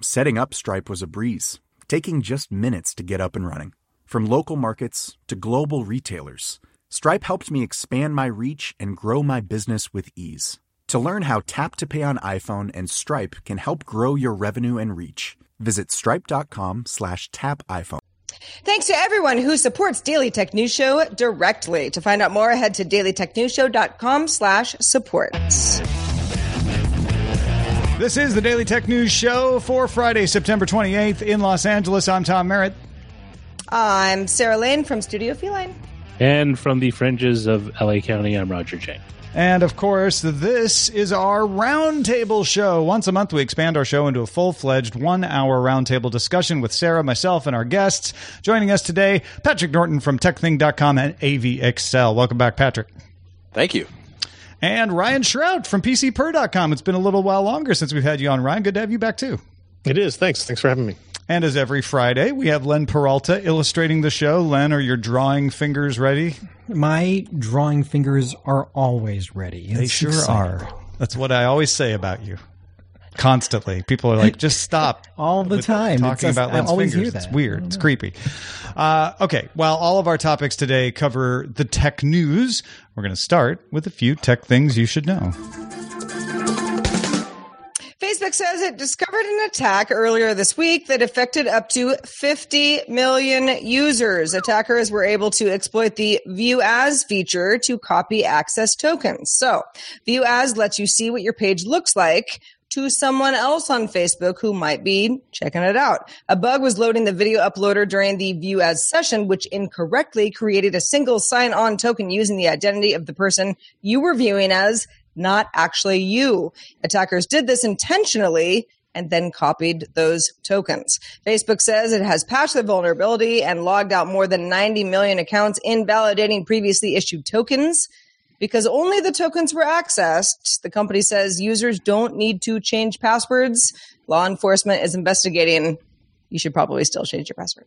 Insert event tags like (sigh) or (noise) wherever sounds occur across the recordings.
Setting up Stripe was a breeze, taking just minutes to get up and running. From local markets to global retailers, Stripe helped me expand my reach and grow my business with ease. To learn how Tap to Pay on iPhone and Stripe can help grow your revenue and reach, visit stripe.com slash tap iPhone. Thanks to everyone who supports Daily Tech News Show directly. To find out more, head to dailytechnewsshow.com slash. This is the Daily Tech News Show for Friday, September 28th in Los Angeles. I'm Tom Merritt. I'm Sarah Lane from Studio Feline. And from the fringes of LA County, I'm Roger Chang. And of course, this is our roundtable show. Once a month, we expand our show into a full fledged one hour roundtable discussion with Sarah, myself, and our guests. Joining us today, Patrick Norton from TekThing.com and AVXL. Welcome back, Patrick. Thank you. And Ryan Shrout from PCPer.com. It's been a little while longer since we've had you on, Ryan. Good to have you back, too. It is. Thanks. Thanks for having me. And as every Friday, we have Len Peralta illustrating the show. Len, are your drawing fingers ready? My drawing fingers are always ready. They sure exciting. are. That's what I always say about you. Constantly, people are like, "Just stop!" (laughs) All the time. talking It's just- about I always fingers. hear It's weird. It's creepy. Uh, okay, well, all of our topics today cover the tech news. We're going to start with a few tech things you should know. Facebook says it discovered an attack earlier this week that affected up to 50 million users. Attackers were able to exploit the View As feature to copy access tokens. So, View As lets you see what your page looks like to someone else on Facebook who might be checking it out. A bug was loading the video uploader during the View As session, which incorrectly created a single sign on token using the identity of the person you were viewing as not actually you. Attackers did this intentionally and then copied those tokens. Facebook says it has patched the vulnerability and logged out more than 90 million accounts invalidating previously issued tokens. Because only the tokens were accessed, the company says users don't need to change passwords. Law enforcement is investigating. You should probably still change your password.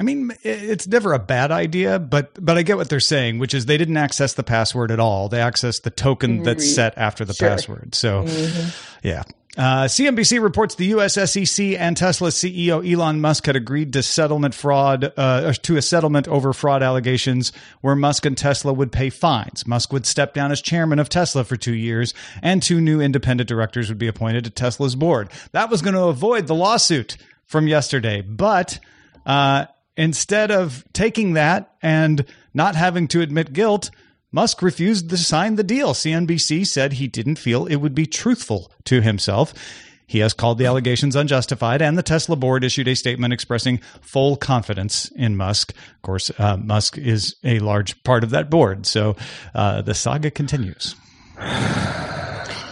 I mean, it's never a bad idea, but but I get what they're saying, which is they didn't access the password at all. They accessed the token mm-hmm. that's set after the Sure. password. So, mm-hmm. yeah. Uh, CNBC reports the U.S. SEC and Tesla CEO Elon Musk had agreed to settlement fraud uh, to a settlement over fraud allegations, where Musk and Tesla would pay fines. Musk would step down as chairman of Tesla for two years, and two new independent directors would be appointed to Tesla's board. That was going to avoid the lawsuit from yesterday, but uh, instead of taking that and not having to admit guilt, Musk refused to sign the deal. CNBC said he didn't feel it would be truthful to himself. He has called the allegations unjustified, and the Tesla board issued a statement expressing full confidence in Musk. Of course, uh, Musk is a large part of that board, so uh, the saga continues.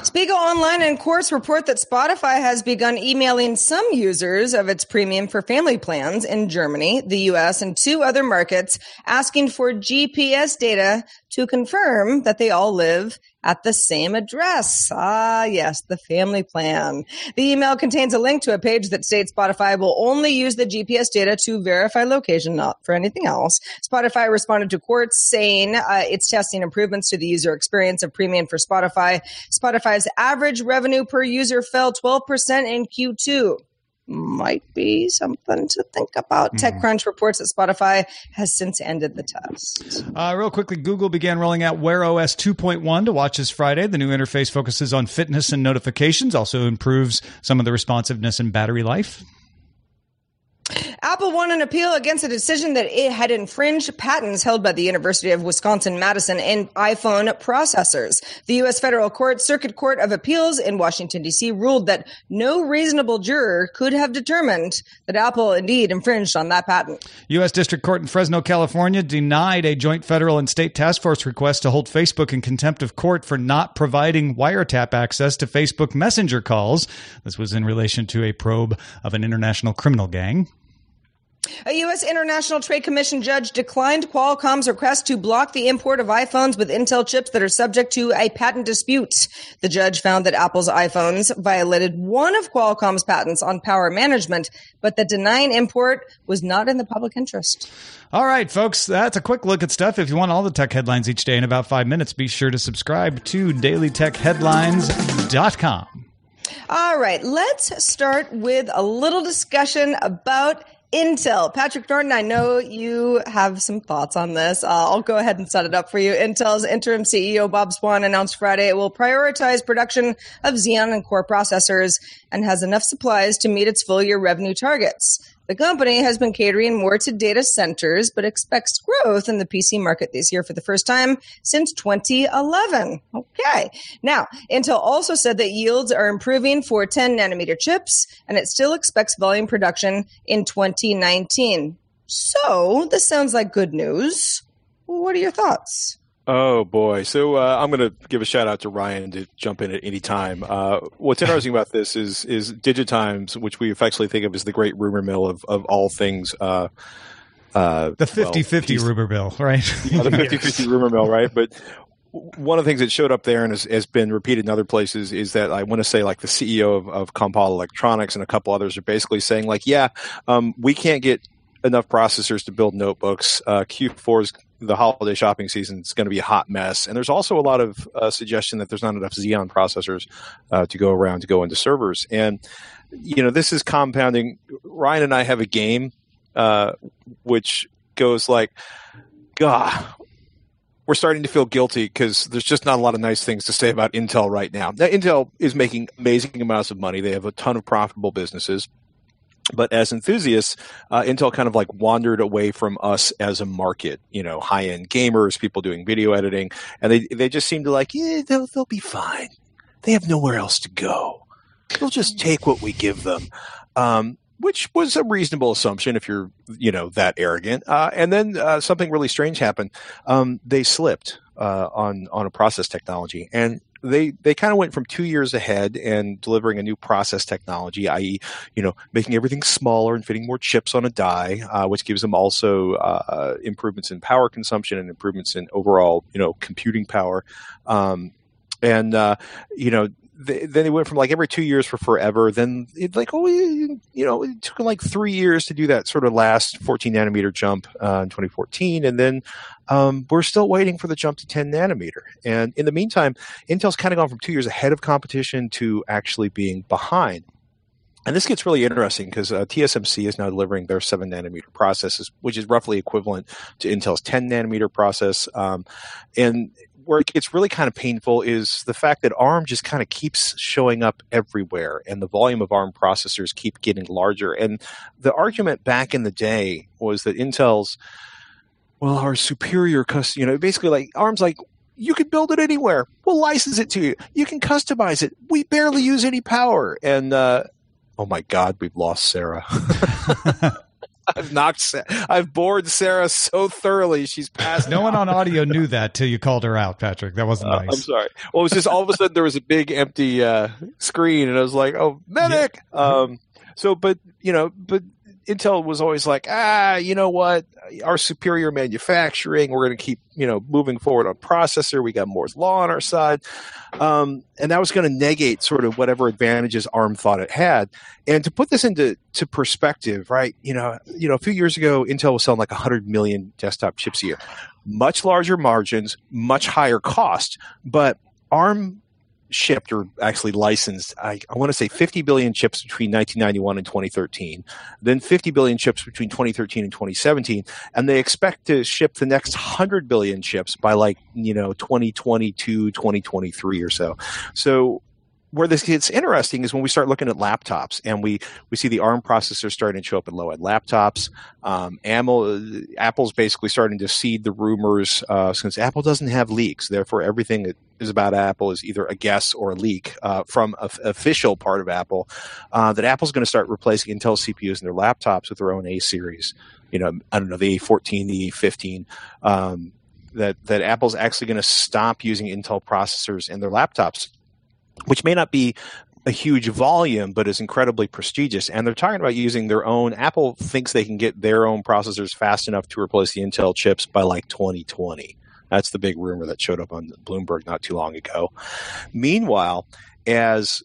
Spiegel Online and Quartz report that Spotify has begun emailing some users of its premium for family plans in Germany, the US, and two other markets asking for GPS data to confirm that they all live at the same address. Ah, yes, the family plan. The email contains a link to a page that states Spotify will only use the GPS data to verify location, not for anything else. Spotify responded to Quartz saying uh, it's testing improvements to the user experience of premium for Spotify. Spotify's average revenue per user fell 12% in Q2. Might be something to think about. Mm. TechCrunch reports that Spotify has since ended the test. Uh, real quickly, Google began rolling out Wear OS 2.1 to watch this Friday. The new interface focuses on fitness and notifications, also improves some of the responsiveness and battery life. Apple won an appeal against a decision that it had infringed patents held by the University of Wisconsin Madison in iPhone processors. The U.S. Federal Court Circuit Court of Appeals in Washington, D.C. ruled that no reasonable juror could have determined that Apple indeed infringed on that patent. U.S. District Court in Fresno, California denied a joint federal and state task force request to hold Facebook in contempt of court for not providing wiretap access to Facebook Messenger calls. This was in relation to a probe of an international criminal gang. A U.S. International Trade Commission judge declined Qualcomm's request to block the import of iPhones with Intel chips that are subject to a patent dispute. The judge found that Apple's iPhones violated one of Qualcomm's patents on power management, but that denying import was not in the public interest. All right, folks, that's a quick look at stuff. If you want all the tech headlines each day in about five minutes, be sure to subscribe to dailytechheadlines.com. All right, let's start with a little discussion about Intel. Patrick Norton, I know you have some thoughts on this. Uh, I'll go ahead and set it up for you. Intel's interim CEO Bob Swan announced Friday it will prioritize production of Xeon and Core processors and has enough supplies to meet its full year revenue targets. The company has been catering more to data centers, but expects growth in the PC market this year for the first time since 2011. Okay. Now, Intel also said that yields are improving for 10 nanometer chips, and it still expects volume production in 2019. So, this sounds like good news. What are your thoughts? Oh boy! So uh, I'm going to give a shout out to Ryan to jump in at any time. Uh, what's interesting about this is is Digitimes, which we affectionately think of as the great rumor mill of of all things. Uh, uh the 50-50 well, rumor mill, right? (laughs) yeah, the 50-50 rumor mill, right? But one of the things that showed up there and has, has, been repeated in other places is that I want to say like the CEO of, of Compal Electronics and a couple others are basically saying like, yeah, um, we can't get enough processors to build notebooks. Uh, Q4 is the holiday shopping season is going to be a hot mess. And there's also a lot of uh, suggestion that there's not enough Xeon processors uh, to go around to go into servers. And, you know, this is compounding. Ryan and I have a game uh, which goes like, God, we're starting to feel guilty because there's just not a lot of nice things to say about Intel right now. Now, Intel is making amazing amounts of money. They have a ton of profitable businesses but as enthusiasts, uh, Intel kind of like wandered away from us as a market. You know, high end gamers, people doing video editing, and they they just seemed to like, yeah, they'll they'll be fine. They have nowhere else to go. They'll just take what we give them. Um, which was a reasonable assumption if you're, you know, that arrogant. Uh, and then uh, something really strange happened. Um, they slipped uh, on on a process technology, and they they kind of went from two years ahead and delivering a new process technology, i.e., you know, making everything smaller and fitting more chips on a die, uh, which gives them also uh, improvements in power consumption and improvements in overall, you know, computing power. Um, and uh, you know, they, then they went from like every two years for forever. Then it like oh you know it took like three years to do that sort of last 14 nanometer jump uh, in 2014, and then um, we're still waiting for the jump to 10 nanometer. And in the meantime, Intel's kind of gone from two years ahead of competition to actually being behind. And this gets really interesting because uh, TSMC is now delivering their seven nanometer processes, which is roughly equivalent to Intel's 10 nanometer process. Um, and where it gets really kind of painful is the fact that ARM just kind of keeps showing up everywhere, and the volume of ARM processors keep getting larger. And the argument back in the day was that Intel's well, our superior custom, you know, basically like ARM's like you can build it anywhere. We'll license it to you. You can customize it. We barely use any power. And uh, oh my God, we've lost Sarah. (laughs) (laughs) I've knocked. I've bored Sarah so thoroughly. She's passed. No out. one on audio knew that till you called her out, Patrick. That wasn't uh, nice. I'm sorry. Well, it was just all of a sudden there was a big empty uh, screen, and I was like, "Oh, medic!" Yeah. Um, so, but you know, but Intel was always like, ah, you know what? Our superior manufacturing, we're going to keep, you know, moving forward on processor. We got Moore's law on our side, um, and that was going to negate sort of whatever advantages ARM thought it had. And to put this into to perspective, right? You know, you know, a few years ago, Intel was selling like 100 million desktop chips a year, much larger margins, much higher cost, but ARM shipped or actually licensed, I, I want to say 50 billion chips between 1991 and 2013, then 50 billion chips between 2013 and 2017, and they expect to ship the next 100 billion chips by like, you know, 2022, 2023 or so. So where this gets interesting is when we start looking at laptops and we, we see the ARM processors starting to show up in low end laptops. Um, Apple, Apple's basically starting to seed the rumors uh, since Apple doesn't have leaks. Therefore, everything that is about Apple is either a guess or a leak uh, from an official part of Apple. Uh, that Apple's going to start replacing Intel CPUs in their laptops with their own A series. You know, I don't know the A14, the A15. Um, that that Apple's actually going to stop using Intel processors in their laptops which may not be a huge volume, but is incredibly prestigious. And they're talking about using their own. Apple thinks they can get their own processors fast enough to replace the Intel chips by like 2020. That's the big rumor that showed up on Bloomberg not too long ago. Meanwhile, as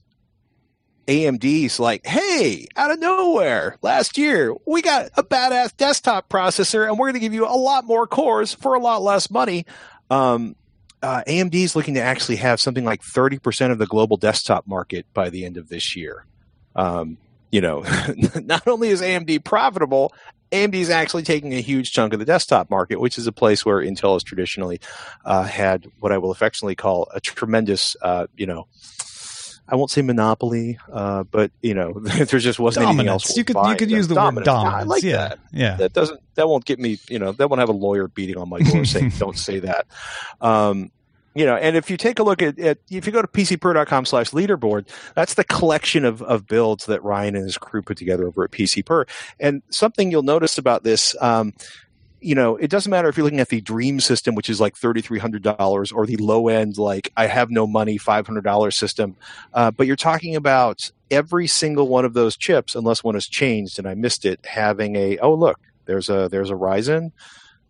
AMD's like, hey, out of nowhere, last year, we got a badass desktop processor and we're going to give you a lot more cores for a lot less money. Um, uh, AMD is looking to actually have something like 30% of the global desktop market by the end of this year. Um, you know, (laughs) not only is AMD profitable, AMD is actually taking a huge chunk of the desktop market, which is a place where Intel has traditionally uh, had what I will affectionately call a tremendous, uh, you know, I won't say monopoly, uh, but you know, (laughs) there just wasn't dominance. anything else. You could you could use the dominance. word dominance. Yeah, I like yeah, that. yeah. That doesn't that won't get me. You know, that won't have a lawyer beating on my door saying (laughs) don't say that. Um, you know, and if you take a look at, at if you go to pcper.com slash leaderboard, that's the collection of, of builds that Ryan and his crew put together over at PCPer. And something you'll notice about this, um, you know, it doesn't matter if you're looking at the dream system, which is like $3,300 or the low end, like I have no money, $500 system. Uh, but you're talking about every single one of those chips, unless one has changed and I missed it, having a, oh, look, there's a, there's a Ryzen,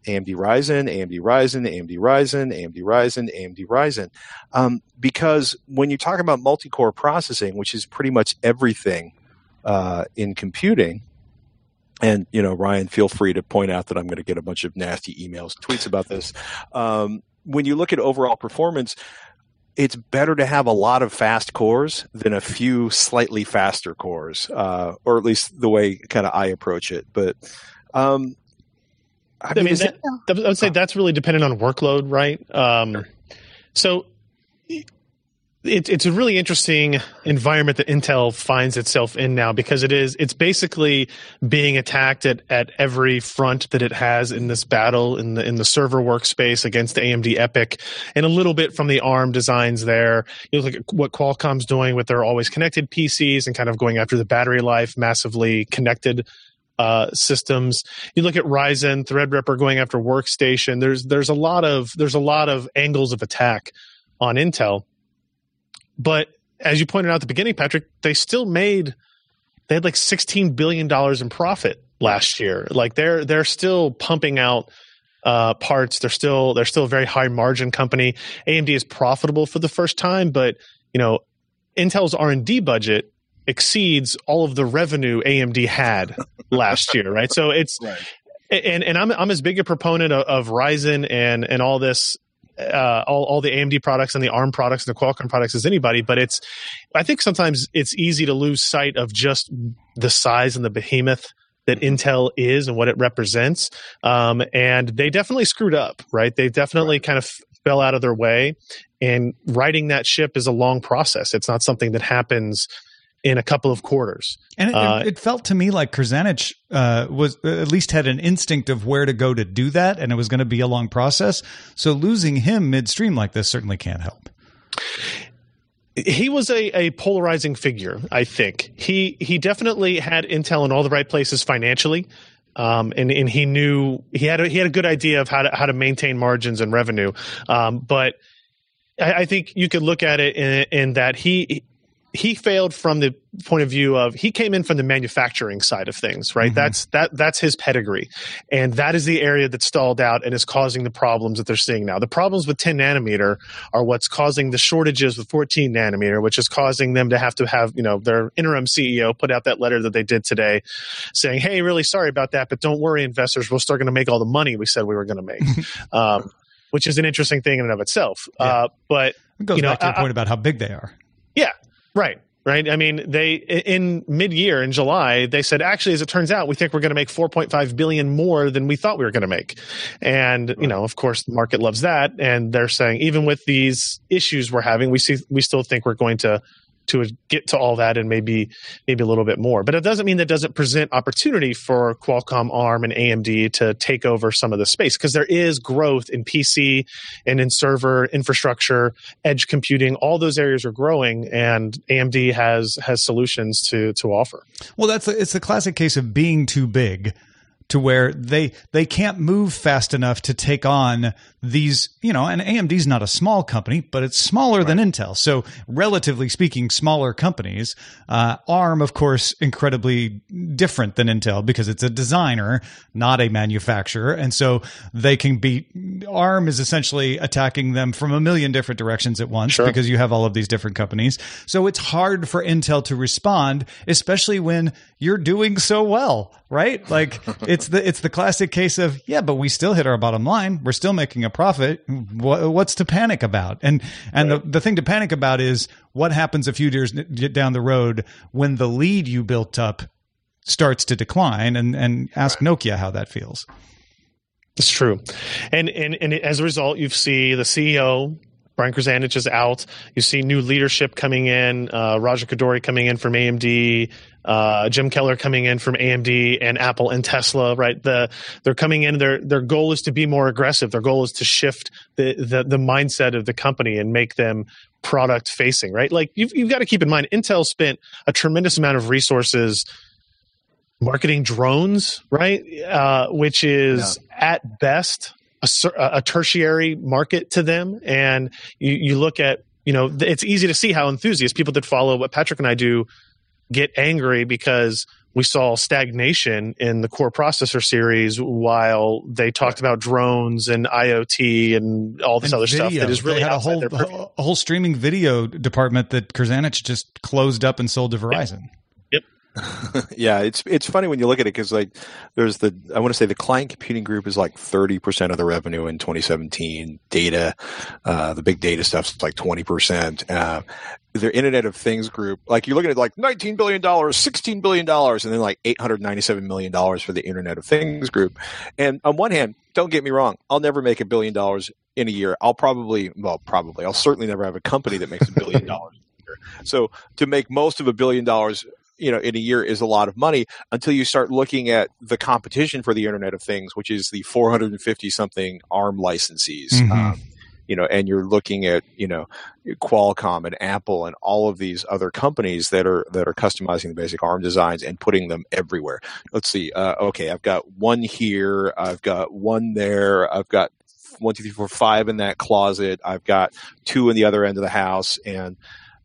AMD Ryzen, AMD Ryzen, AMD Ryzen, AMD Ryzen, AMD Ryzen. Um, because when you talk about multi-core processing, which is pretty much everything uh, in computing, and you know, Ryan, feel free to point out that I'm going to get a bunch of nasty emails, tweets about this. Um, when you look at overall performance, it's better to have a lot of fast cores than a few slightly faster cores, uh, or at least the way kind of I approach it. But um, I, I mean, that, I would say that's really dependent on workload, right? Um, so it, it's a really interesting environment that Intel finds itself in now because it is it's basically being attacked at, at every front that it has in this battle in the in the server workspace against AMD EPYC and a little bit from the ARM designs there. You look at what Qualcomm's doing with their always connected PCs and kind of going after the battery life, massively connected uh, systems. You look at Ryzen, Threadripper going after workstation. There's there's a lot of there's a lot of angles of attack on Intel. But as you pointed out at the beginning, Patrick, they still made they had like sixteen billion dollars in profit last year. Like they're they're still pumping out uh, parts. They're still they're still a very high margin company. AMD is profitable for the first time, but you know Intel's R and D budget exceeds all of the revenue AMD had (laughs) last year, right? So it's and and I'm I'm as big a proponent of, of Ryzen and and all this uh, all, all the AMD products and the ARM products and the Qualcomm products as anybody, but it's I think sometimes it's easy to lose sight of just the size and the behemoth that Intel is and what it represents. Um, and they definitely screwed up, right? They definitely kind of fell out of their way. And righting that ship is a long process. It's not something that happens in a couple of quarters. And it, Uh, it, felt to me like Krzanich uh, was at least had an instinct of where to go to do that, and it was going to be a long process. So losing him midstream like this certainly can't help. he was a, a polarizing figure. I think he he definitely had Intel in all the right places financially, um, and and he knew he had a, he had a good idea of how to how to maintain margins and revenue. Um, but I, I think you could look at it in, in that he he failed from the point of view of he came in from the manufacturing side of things right? That's that that's his pedigree. And that is the area that stalled out and is causing the problems that they're seeing now. The problems with 10 nanometer are what's causing the shortages with 14 nanometer which is causing them to have to have you know their interim ceo put out that letter that they did today saying hey really sorry about that but don't worry investors we're still going to make all the money we said we were going to make. (laughs) Um, which is an interesting thing in and of itself. Uh, but It goes you know, back to your I- point about how big they are. Yeah, right. Right. I mean, they in mid year in July, they said, actually, as it turns out, we think we're going to make 4.5 billion more than we thought we were going to make. And, you know, of course, the market loves that. And they're saying, even with these issues we're having, we see, we still think we're going to, to get to all that and maybe maybe a little bit more. But it doesn't mean that doesn't present opportunity for Qualcomm, ARM, and AMD to take over some of the space because there is growth in PC and in server infrastructure, edge computing. All those areas are growing, and AMD has has solutions to to offer. Well, that's a, it's the classic case of being too big to where they they can't move fast enough to take on these, you know, and AMD's not a small company, but it's smaller than Intel. So, relatively speaking, smaller companies. Uh, ARM, of course, incredibly different than Intel because it's a designer, not a manufacturer, and so they can be. ARM is essentially attacking them from a million different directions at once Sure. because you have all of these different companies. So it's hard for Intel to respond, especially when you're doing so well, right? Like (laughs) it's the it's the classic case of yeah, but we still hit our bottom line. We're still making a profit. What, what's to panic about? And and the the thing to panic about is what happens a few years down the road when the lead you built up starts to decline, and and ask Nokia how that feels. It's true, and and and as a result, you see the CEO Brian Krzanich is out. You see new leadership coming in. Uh, Raja Koduri coming in from AMD. Uh, Jim Keller coming in from AMD and Apple and Tesla. Right, the they're coming in. Their their goal is to be more aggressive. Their goal is to shift the the, the mindset of the company and make them product facing. Right, like you've you've got to keep in mind, Intel spent a tremendous amount of resources marketing drones, right? Uh, which is at best a, a tertiary market to them. And you, you look at, you know, it's easy to see how enthusiasts, people that follow what Patrick and I do, get angry because we saw stagnation in the core processor series while they talked about drones and IoT and all this And other stuff video. that is really they had a whole a whole streaming video department that Krzanich just closed up and sold to Verizon. yeah, (laughs) it's it's funny when you look at it because like there's the I want to say the client computing group is like thirty percent of the revenue in 2017. Data, uh, the big data stuff is like twenty percent. Uh, their Internet of Things group, like you're looking at like 19 billion dollars, 16 billion dollars, and then like 897 million dollars for the Internet of Things group. And on one hand, don't get me wrong, I'll never make a billion dollars in a year. I'll probably, well, probably, I'll certainly never have a company that makes a billion dollars. So to make most of a billion dollars you know in a year is a lot of money until you start looking at the competition for the internet of things which is the 450 something arm licensees Mhm. um, you know and you're looking at you know qualcomm and apple and all of these other companies that are that are customizing the basic arm designs and putting them everywhere let's see uh, okay i've got one here i've got one there i've got one two three four five in that closet i've got two in the other end of the house and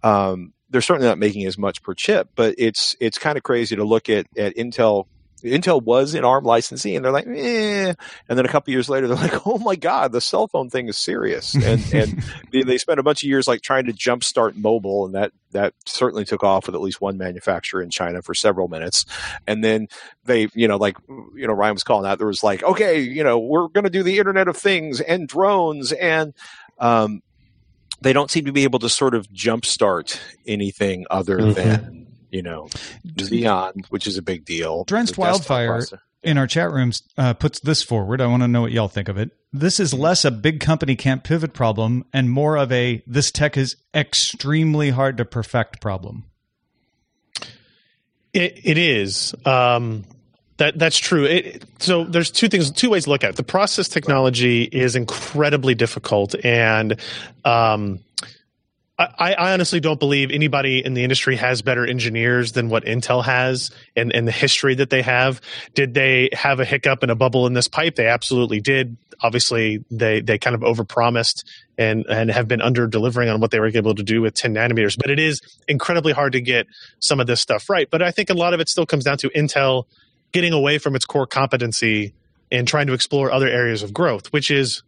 um, they're certainly not making as much per chip, but it's it's kind of crazy to look at at Intel. Intel was in ARM licensing, and they're like, eh. And then a couple years later, (laughs) they're like, oh my god, the cell phone thing is serious. And and (laughs) they, they spent a bunch of years like trying to jumpstart mobile, and that that certainly took off with at least one manufacturer in China for several minutes. And then they, you know, like you know, Ryan was calling out, there was like, okay, you know, we're going to do the Internet of Things and drones and um, they don't seem to be able to sort of jumpstart anything other Mhm. than you know Xeon, which is a big deal. Drenched The Wildfire processor. in our chat rooms uh, puts this forward. I want to know what y'all think of it. This is less a big company can't pivot problem and more of a this tech is extremely hard to perfect problem. It, it is. Um, that that's true. It, so there's two things, two ways to look at it. The process technology is incredibly difficult, and um, I, I honestly don't believe anybody in the industry has better engineers than what Intel has and, and the history that they have. Did they have a hiccup and a bubble in this pipe? They absolutely did. Obviously, they they kind of overpromised and and have been under delivering on what they were able to do with 10 nanometers. But it is incredibly hard to get some of this stuff right. But I think a lot of it still comes down to Intel getting away from its core competency and trying to explore other areas of growth, which is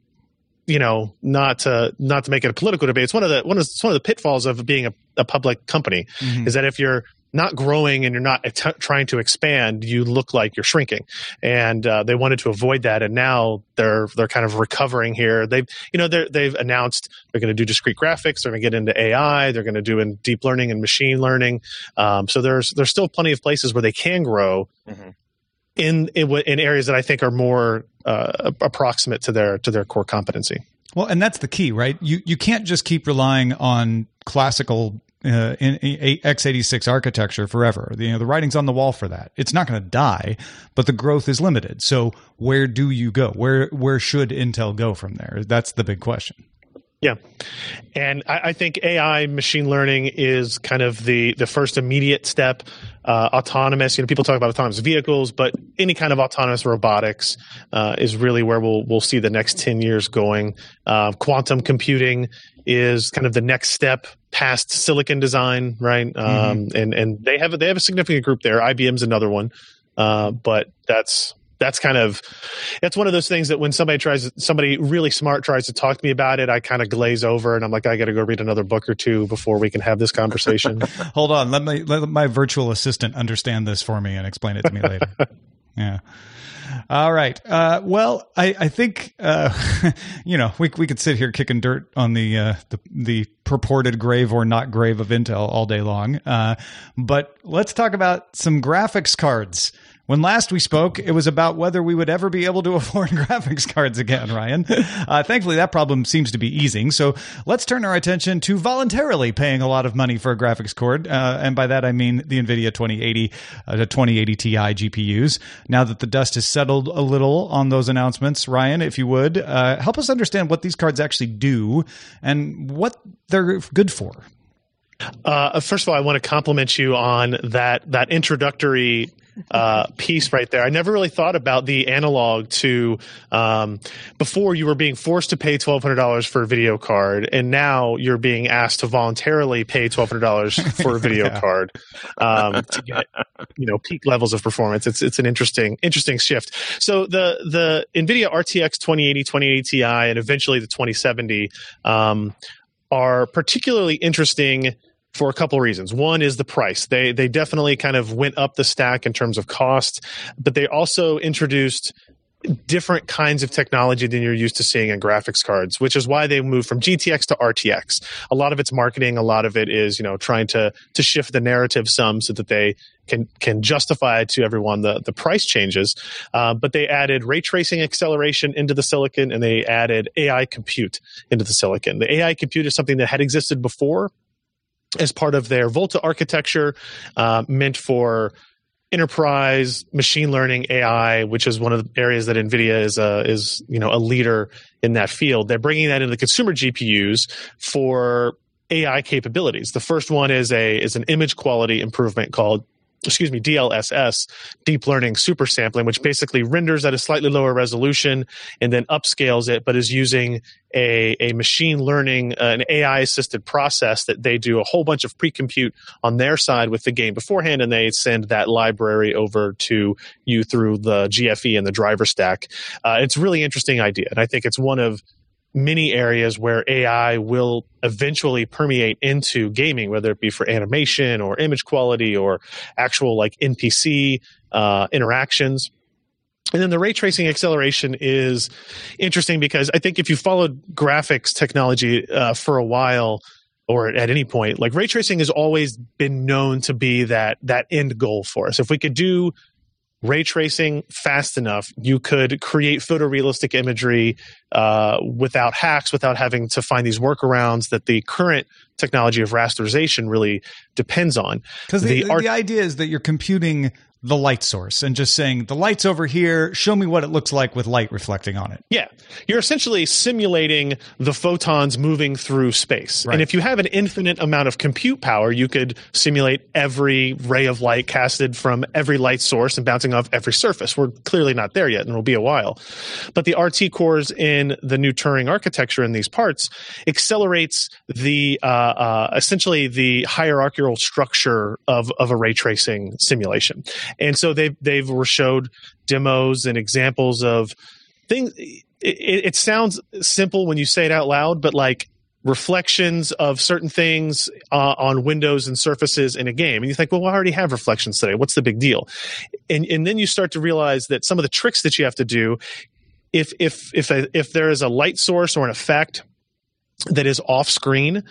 you know not to not to make it a political debate it's one of the one of it's one of the pitfalls of being a, a public company Mhm. is that if you're not growing and you're not t- trying to expand, you look like you're shrinking. And uh, they wanted to avoid that, and now they're they're kind of recovering here. They've you know they have announced they're going to do discrete graphics. They're going to get into AI. They're going to do in deep learning and machine learning. Um, so there's there's still plenty of places where they can grow. Mm-hmm. In, in, in areas that I think are more uh, approximate to their to their core competency. Well, and that's the key, right? You you can't just keep relying on classical uh, in, in x86 architecture forever. The, you know, the writing's on the wall for that. It's not going to die, but the growth is limited. So where do you go? Where where should Intel go from there? That's the big question. Yeah, and I, I, think AI machine learning is kind of the the first immediate step. Uh, autonomous, you know, people talk about autonomous vehicles, but any kind of autonomous robotics uh, is really where we'll we'll see the next ten years going. Uh, quantum computing is kind of the next step past silicon design, right? Mm-hmm. Um, and and they have a, they have a significant group there. IBM's another one, uh, but that's that's kind of that's one of those things that when somebody tries somebody really smart tries to talk to me about it i kind of glaze over and i'm like i gotta go read another book or two before we can have this conversation (laughs) hold on let me let my virtual assistant understand this for me and explain it to me later (laughs) yeah all right. Uh, well, I, I think uh, (laughs) you know we we could sit here kicking dirt on the uh, the, the purported grave or not grave of Intel all day long, uh, but let's talk about some graphics cards. When last we spoke, it was about whether we would ever be able to (laughs) afford graphics cards again, Ryan. Uh, thankfully, that problem seems to be easing. So let's turn our attention to voluntarily paying a lot of money for a graphics card. Uh, and by that, I mean the NVIDIA 2080 uh, to 2080 Ti GPUs. Now that the dust has settled a little on those announcements, Ryan, if you would, uh, help us understand what these cards actually do and what they're good for. Uh, first of all, I want to compliment you on that that introductory uh, piece right there. I never really thought about the analog to um, before you were being forced to pay twelve hundred dollars for a video card, and now you're being asked to voluntarily pay twelve hundred dollars (laughs) for a video yeah. card um, to get you know peak levels of performance. It's it's an interesting interesting shift. So the the NVIDIA RTX 2080, 2080 Ti, and eventually the 2070 um, are particularly interesting for a couple of reasons. One is the price. They they definitely kind of went up the stack in terms of cost, but they also introduced different kinds of technology than you're used to seeing in graphics cards, which is why they moved from GTX to RTX. A lot of it's marketing, a lot of it is, you know, trying to to shift the narrative some so that they can can justify to everyone the the price changes. Uh, but they added ray tracing acceleration into the silicon and they added AI compute into the silicon. The AI compute is something that had existed before, as part of their Volta architecture, uh, meant for enterprise machine learning AI, which is one of the areas that NVIDIA is a, is you know a leader in that field. They're bringing that into the consumer GPUs for AI capabilities. The first one is a is an image quality improvement called excuse me, DLSS, deep learning super sampling, which basically renders at a slightly lower resolution and then upscales it, but is using a, a machine learning, uh, an AI assisted process that they do a whole bunch of pre compute on their side with the game beforehand, and they send that library over to you through the GFE and the driver stack. Uh, it's really interesting idea, and I think it's one of many areas where AI will eventually permeate into gaming, whether it be for animation or image quality or actual like NPC uh, interactions. And then the ray tracing acceleration is interesting because I think if you followed graphics technology uh, for a while, or at any point, like ray tracing has always been known to be that that end goal for us. If we could do ray tracing fast enough, you could create photorealistic imagery uh, without hacks, without having to find these workarounds that the current technology of rasterization really depends on. Because the, the, art- the idea is that you're computing the light source and just saying the light's over here. Show me what it looks like with light reflecting on it. Yeah. You're essentially simulating the photons moving through space. Right. and if you have an infinite amount of compute power you could simulate every ray of light casted from every light source and bouncing off every surface. We're clearly not there yet and it'll be a while. But the rt cores in the new turing architecture in these parts accelerates the uh, uh, essentially the hierarchical structure of, of a ray tracing simulation and so they they've showed demos and examples of things. It, it, sounds simple when you say it out loud, but like reflections of certain things uh, on windows and surfaces in a game. And you think, well, I already have reflections today. What's the big deal? And, and then you start to realize that some of the tricks that you have to do, if, if, if, a, if there is a light source or an effect that is off screen,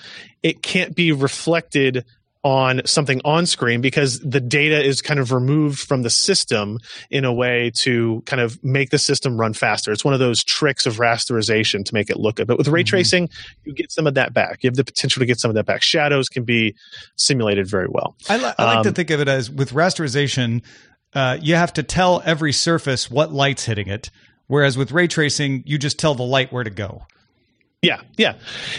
it can't be reflected on something on screen because the data is kind of removed from the system in a way to kind of make the system run faster. It's one of those tricks of rasterization to make it look good. But with ray mm-hmm. tracing, you get some of that back. You have the potential to get some of that back. Shadows can be simulated very well. I, li- I like um, to think of it as with rasterization, uh, you have to tell every surface what light's hitting it. Whereas with ray tracing, you just tell the light where to go. Yeah, yeah,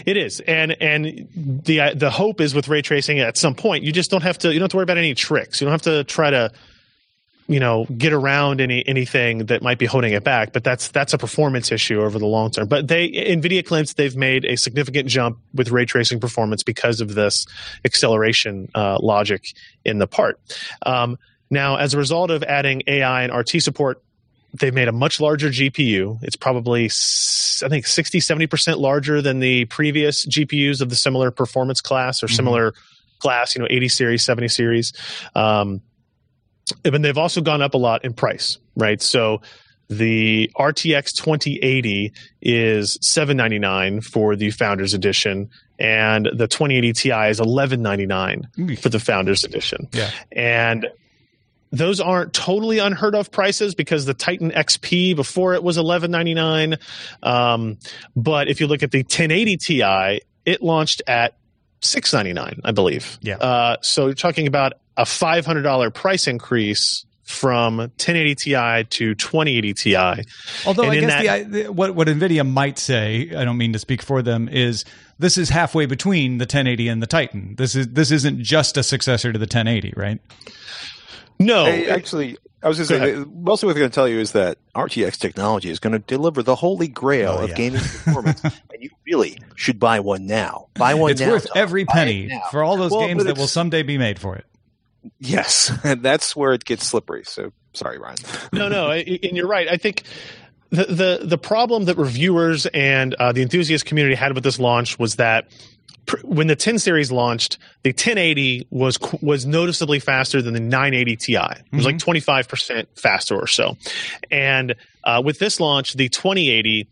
it is, and and the uh, the hope is with ray tracing at some point you just don't have to you don't have to worry about any tricks. You don't have to try to you know get around any anything that might be holding it back. But that's that's a performance issue over the long term. But they Nvidia claims they've made a significant jump with ray tracing performance because of this acceleration uh, logic in the part. Um, now, as a result of adding AI and RT support they've made a much larger GPU. It's probably, I think, 60, 70% larger than the previous GPUs of the similar performance class or mm-hmm. similar class, you know, 80 series, 70 series. Um, and they've also gone up a lot in price, right? So the RTX 2080 is 799 for the Founders Edition, and the 2080 Ti is 1199 for the Founders Edition. Yeah. And those aren't totally unheard of prices because the Titan XP before it was eleven ninety nine. Um, but if you look at the 1080 Ti, it launched at six ninety nine, I believe. Yeah. Uh, so you're talking about a five hundred dollar price increase from 1080 Ti to 2080 Ti. Although and I guess that, the, what what Nvidia might say, I don't mean to speak for them, is this is halfway between the 1080 and the Titan. This is this isn't just a successor to the 1080, right? No, hey, actually, I was going to say, mostly what they're going to tell you is that RTX technology is going to deliver the holy grail oh, of yeah. gaming performance, (laughs) and you really should buy one now. Buy one it's now. worth Tom. every penny for all those well, games that will someday be made for it. Yes, (laughs) and that's where it gets slippery. So sorry, Ryan. no, no, and you're right. I think the the the problem that reviewers and uh, the enthusiast community had with this launch was that when the 10 series launched, the 1080 was was noticeably faster than the 980 Ti. It was mm-hmm. like 25% faster or so. And uh, with this launch, the 2080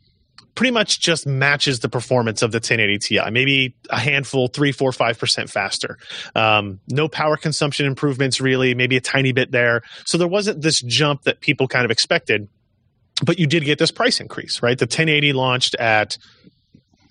pretty much just matches the performance of the 1080 Ti, maybe a handful, three, four, five percent faster. Um, no power consumption improvements, really, maybe a tiny bit there. So there wasn't this jump that people kind of expected, but you did get this price increase, right? The 1080 launched at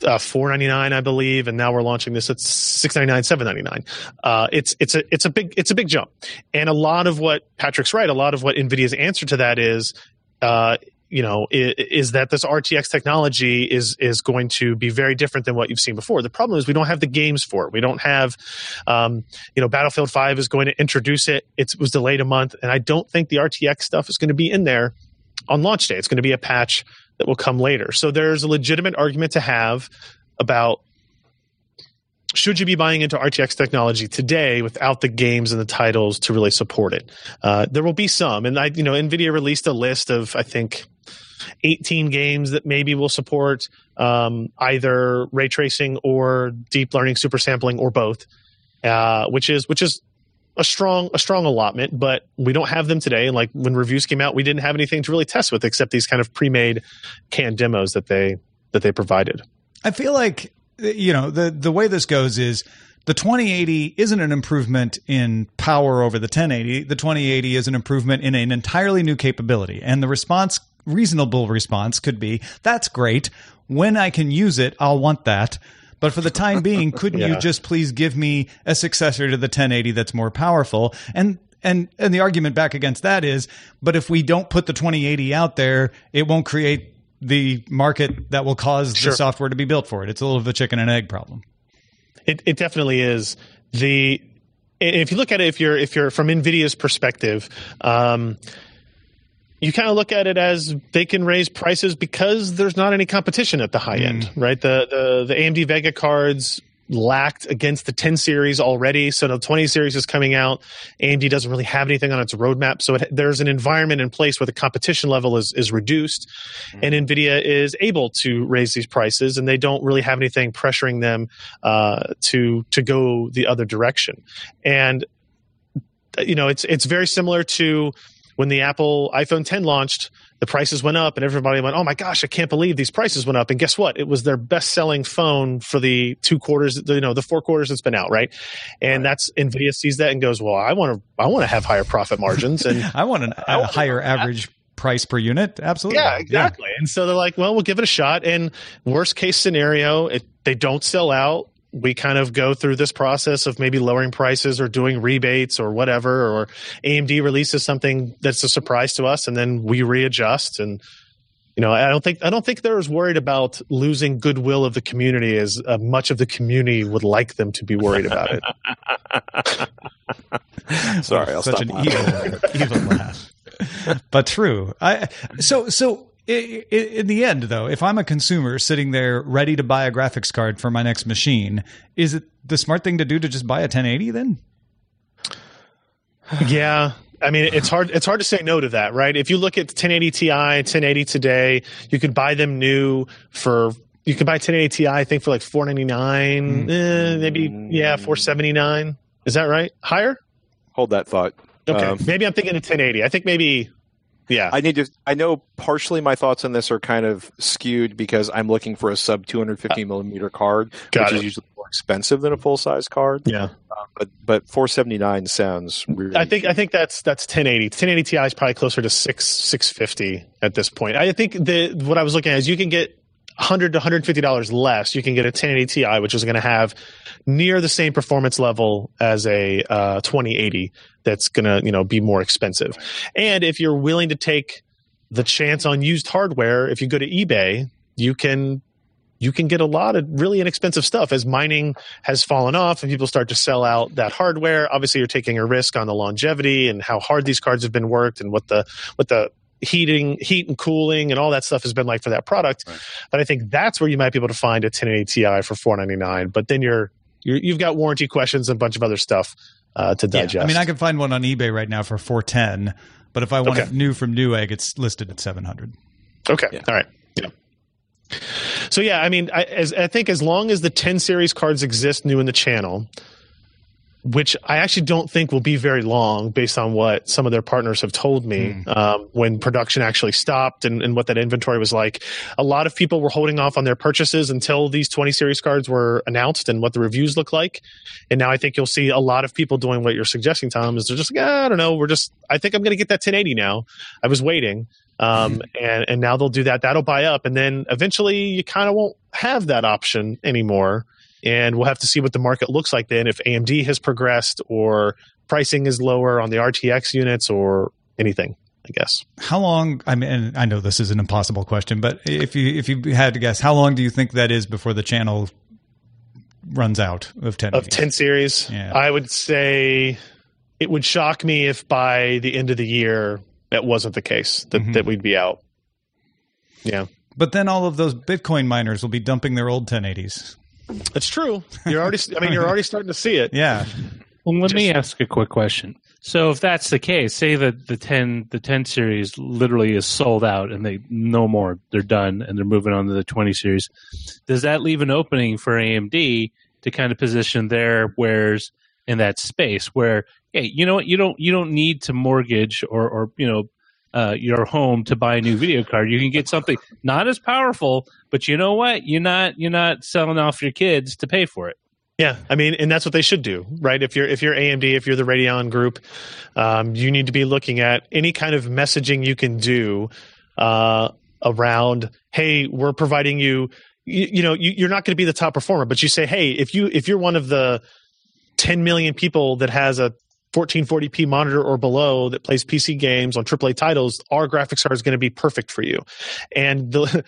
uh, four ninety nine, I believe, and now we're launching this at six ninety nine, seven ninety nine. Uh, it's it's a it's a big it's a big jump, and a lot of what Patrick's right. A lot of what Nvidia's answer to that is. Uh, you know, is, is, that this RTX technology is is going to be very different than what you've seen before. The problem is we don't have the games for it. We don't have, um, you know, Battlefield Five is going to introduce it. It was delayed a month, and I don't think the RTX stuff is going to be in there on launch day. It's going to be a patch that will come later. So there's a legitimate argument to have about should you be buying into RTX technology today without the games and the titles to really support it? Uh, there will be some, and I, you know, Nvidia released a list of I think 18 games that maybe will support um, either ray tracing or deep learning super sampling or both, uh, which is which is a strong a strong allotment, but we don't have them today. And like when reviews came out, we didn't have anything to really test with except these kind of pre-made canned demos that they that they provided. I feel like you know the the way this goes is the 2080 isn't an improvement in power over the 1080. The 2080 is an improvement in an entirely new capability, and the response reasonable response could be that's great. When I can use it, I'll want that. But for the time being, (laughs) couldn't yeah. you just please give me a successor to the 1080 that's more powerful? And and and the argument back against that is, but if we don't put the 2080 out there, it won't create the market that will cause sure. the software to be built for it. It's a little of a chicken and egg problem. It it definitely is. The if you look at it, if you're if you're from Nvidia's perspective, um, you kind of look at it as they can raise prices because there's not any competition at the high mm. end, right? The, the the AMD Vega cards lacked against the 10 series already. So the 20 series is coming out. AMD doesn't really have anything on its roadmap. So it, there's an environment in place where the competition level is, is reduced and NVIDIA is able to raise these prices and they don't really have anything pressuring them uh, to, to go the other direction. And, you know, it's, it's very similar to when the Apple iPhone 10 launched, the prices went up and everybody went, "Oh my gosh, I can't believe these prices went up." And guess what? It was their best-selling phone for the two quarters, you know, the four quarters it's been out, right? And right. that's Nvidia sees that and goes, "Well, I want to I want to have higher profit margins and (laughs) I want an, a higher average price per unit." Absolutely. Yeah, exactly. Yeah. And so they're like, "Well, we'll give it a shot." And worst case scenario, it, they don't sell out we kind of go through this process of maybe lowering prices or doing rebates or whatever, or AMD releases something that's a surprise to us, and then we readjust. And you know, I don't think I don't think they're as worried about losing goodwill of the community as uh, much of the community would like them to be worried about it. Sorry, I'll such stop an evil, evil laugh, but true. I so so in the end, though, if I'm a consumer sitting there ready to buy a graphics card for my next machine, is it the smart thing to do to just buy a 1080 then? (sighs) yeah. I mean, it's hard. It's hard to say no to that, right? If you look at 1080 Ti, 1080 today, you could buy them new for. You could buy 1080 Ti, I think, for like 499, mm. eh, maybe yeah, 479. Is that right? Higher? Hold that thought. Okay, um, maybe I'm thinking of 1080. I think maybe yeah. I need to I know partially my thoughts on this are kind of skewed because I'm looking for a sub 250 uh, millimeter card, which it. is usually more expensive than a full size card. Yeah. Uh, but but 479 sounds really I think I think that's that's 1080. 1080 Ti is probably closer to 6 650 at this point. I think the what I was looking at is you can get 100 to 150 dollars less, you can get a 1080 Ti, which is going to have near the same performance level as a uh, 2080. That's going to you know be more expensive. And if you're willing to take the chance on used hardware, if you go to eBay, you can you can get a lot of really inexpensive stuff as mining has fallen off and people start to sell out that hardware. Obviously, you're taking a risk on the longevity and how hard these cards have been worked and what the what the heating, heat and cooling, and all that stuff has been like for that product. Right. But I think that's where you might be able to find a 1080 Ti for 499. But then you're, you have got warranty questions and a bunch of other stuff uh, to digest. Yeah. I mean, I can find one on eBay right now for 410, but if I want okay. it new from Newegg, it's listed at 700. Okay, yeah. all right. Yeah. So yeah, I mean, I, as, I think as long as the 10 series cards exist new in the channel, which I actually don't think will be very long based on what some of their partners have told me mm. um, when production actually stopped and, and, what that inventory was like. A lot of people were holding off on their purchases until these 20 series cards were announced and what the reviews look like. And now I think you'll see a lot of people doing what you're suggesting, Tom, is they're just like, ah, I don't know, we're just, I think I'm going to get that 1080 now. I was waiting. Um, and, and now they'll do that. That'll buy up. And then eventually you kind of won't have that option anymore and we'll have to see what the market looks like then if AMD has progressed or pricing is lower on the RTX units or anything. I guess. How long? I mean, I know this is an impossible question, but if you if you had to guess, how long do you think that is before the channel runs out of ten of ten series? Yeah. I would say it would shock me if by the end of the year that wasn't the case that mm-hmm. that we'd be out. Yeah. But then all of those Bitcoin miners will be dumping their old 1080s. It's true. You're already. I mean, you're already starting to see it. Yeah. Well, let Just, me ask a quick question. So, if that's the case, say that the ten the ten series literally is sold out and they no more, they're done, and they're moving on to the twenty series. Does that leave an opening for AMD to kind of position their wares in that space where, hey, you know what, you don't you don't need to mortgage or or you know uh, your home to buy a new video card. You can get something not as powerful, but you know what? You're not you're not selling off your kids to pay for it. Yeah, I mean, and that's what they should do, right? If you're if you're AMD, if you're the Radeon group, um, you need to be looking at any kind of messaging you can do uh, around. Hey, we're providing you. You, you know, you, you're not going to be the top performer, but you say, hey, if you if you're one of the 10 million people that has a 1440p monitor or below that plays PC games on AAA titles, our graphics card is going to be perfect for you. And the,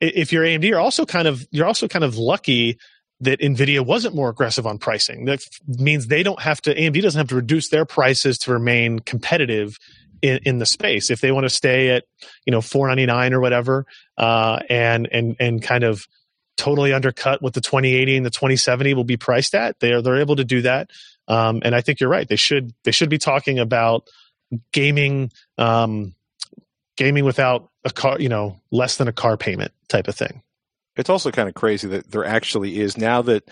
if you're AMD, you're also kind of you're also kind of lucky that Nvidia wasn't more aggressive on pricing. That means they don't have to AMD doesn't have to reduce their prices to remain competitive in, in the space. If they want to stay at you know 499 or whatever, uh, and and and kind of totally undercut what the 2080 and the 2070 will be priced at. They are they're able to do that, um, and I think you're right. They should they should be talking about gaming um, gaming without a car, you know, less than a car payment type of thing. It's also kind of crazy that there actually is now that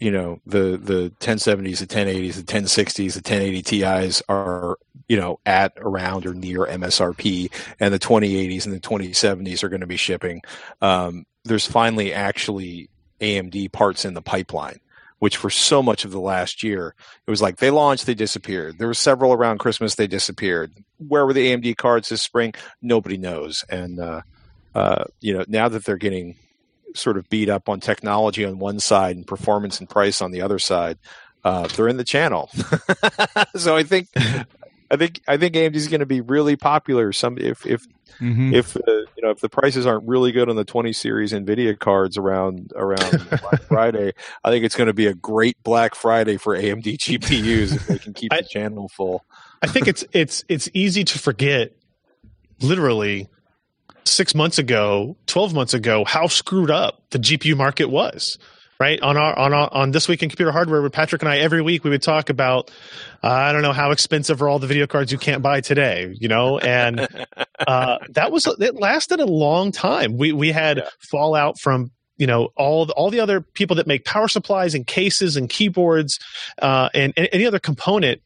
you know the the 1070s, the 1080s, the 1060s, the 1080 Ti's are you know at around or near MSRP, and the 2080s and the 2070s are going to be shipping. Um, there's finally actually AMD parts in the pipeline which for so much of the last year, it was like they launched, they disappeared. There were several around Christmas, they disappeared. Where were the AMD cards this spring? Nobody knows. And, uh, uh, you know, now that they're getting sort of beat up on technology on one side and performance and price on the other side, uh, they're in the channel. (laughs) so I think, I think, I think AMD is going to be really popular. Some if if mm-hmm. if the you know if the prices aren't really good on the 20 series Nvidia cards around around (laughs) Black Friday, I think it's going to be a great Black Friday for AMD GPUs if they can keep (laughs) I, the channel full. I think it's it's it's easy to forget, literally, six months ago, 12 months ago, how screwed up the GPU market was right? On our on our, on this week in computer hardware with Patrick and I every week we would talk about uh, I don't know how expensive are all the video cards you can't buy today you know? And (laughs) uh, that was it lasted a long time. We we had yeah. fallout from you know all the, all the other people that make power supplies and cases and keyboards uh, and, and any other component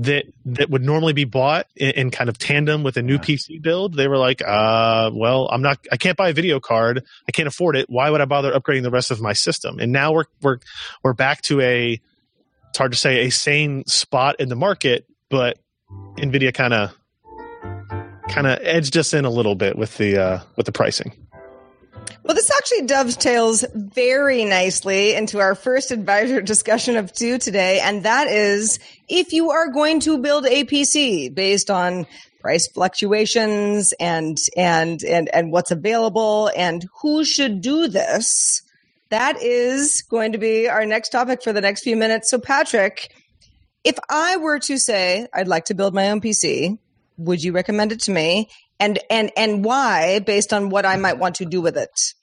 that that would normally be bought in, in, kind of tandem with a new yeah. PC build, they were like, uh, well, I'm not, I can't buy a video card, I can't afford it. Why would I bother upgrading the rest of my system? And now we're we're we're back to a, it's hard to say a sane spot in the market, but Nvidia kind of kind of edged us in a little bit with the uh, with the pricing. Well, this actually dovetails very nicely into our first advisor (laughs) discussion of two today. And that is if you are going to build a PC based on price fluctuations and, and, and, and what's available and who should do this, that is going to be our next topic for the next few minutes. So, Patrick, if I were to say I'd like to build my own PC, would you recommend it to me? And and and why based on what I might want to do with it.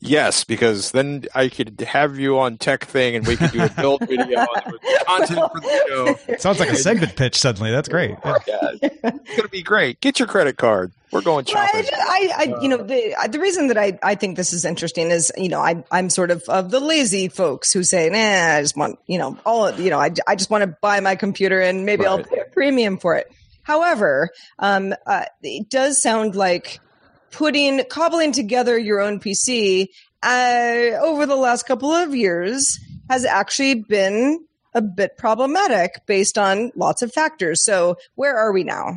Yes, because then I could have you on TekThing, and we could do a build (laughs) video content for the (laughs) show. Sounds like a segment pitch. Suddenly, that's great. Oh yeah. yeah. it's gonna be great. Get your credit card. We're going shopping. Well, I, I, you know, the the reason that I, I think this is interesting is, you know, I I'm sort of of the lazy folks who say, nah, I just want, you know, all, you know, I, I just want to buy my computer and maybe right. I'll pay a premium for it. However, um, uh, it does sound like putting cobbling together your own PC uh, over the last couple of years has actually been a bit problematic based on lots of factors. So, where are we now?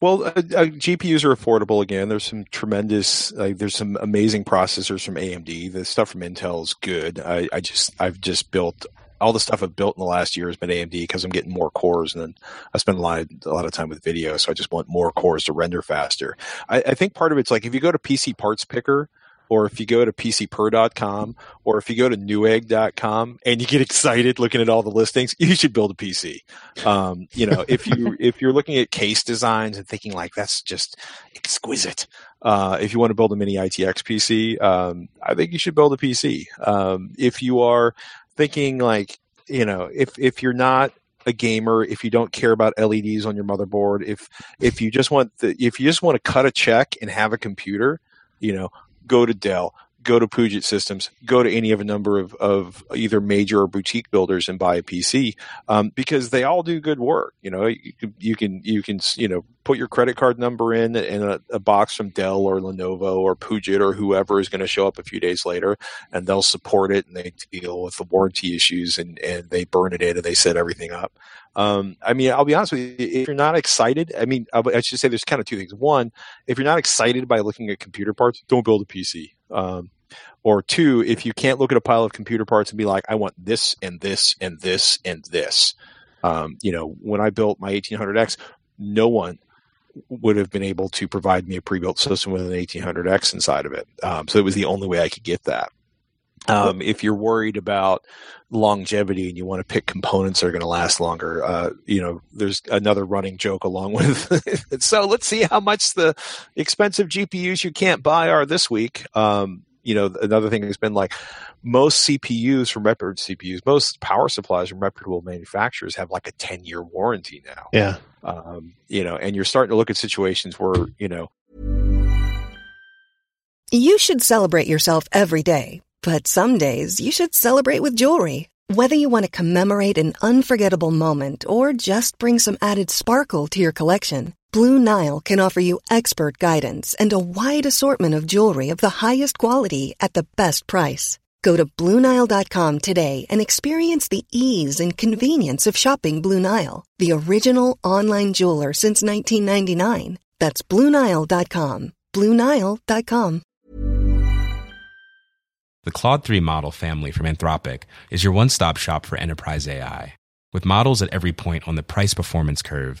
Well, uh, uh, GPUs are affordable again. There's some tremendous, uh, there's some amazing processors from AMD. The stuff from Intel is good. I, I just, I've just built all the stuff I've built in the last year has been AMD because I'm getting more cores, and then I spend a lot of, a lot of time with video, so I just want more cores to render faster. I, I think part of it's like if you go to PC Parts Picker, or if you go to pcper.com or if you go to newegg.com and you get (laughs) excited looking at all the listings you should build a pc um, you know if you (laughs) if you're looking at case designs and thinking like that's just exquisite uh, if you want to build a mini itx pc um, i think you should build a pc um, if you are thinking like you know if if you're not a gamer if you don't care about leds on your motherboard if if you just want the if you just want to cut a check and have a computer you know go to dell go to Puget Systems, go to any of a number of, of either major or boutique builders and buy a PC um, because they all do good work. You know, you, you, can you can you know put your credit card number in in a, a box from Dell or Lenovo or Puget or whoever is going to show up a few days later, and they'll support it and they deal with the warranty issues and and they burn it in and they set everything up. Um, I mean, I'll be honest with you. If you're not excited, I mean, I should say there's kind of two things. One, if you're not excited by looking at computer parts, don't build a PC. Um, or two, if you can't look at a pile of computer parts and be like, I want this and this and this and this. Um, you know, when I built my 1800X, no one would have been able to provide me a pre-built system with an 1800X inside of it. Um, so it was the only way I could get that. Um, if you're worried about longevity and you want to pick components that are going to last longer, uh, you know, there's another running joke along (laughs) with. so let's see how much the expensive GPUs you can't buy are this week. Um, you know, another thing has been like most CPUs from reputable CPUs, most power supplies from reputable manufacturers have like a 10 year warranty now. Yeah. Um, you know, and you're starting to look at situations where, you know, You should celebrate yourself every day, but some days you should celebrate with jewelry. Whether you want to commemorate an unforgettable moment or just bring some added sparkle to your collection, Blue Nile can offer you expert guidance and a wide assortment of jewelry of the highest quality at the best price. Go to BlueNile.com today and experience the ease and convenience of shopping Blue Nile, the original online jeweler since 1999. That's BlueNile.com. BlueNile.com. The Claude 3 model family from Anthropic is your one stop shop for enterprise AI. With models at every point on the price performance curve,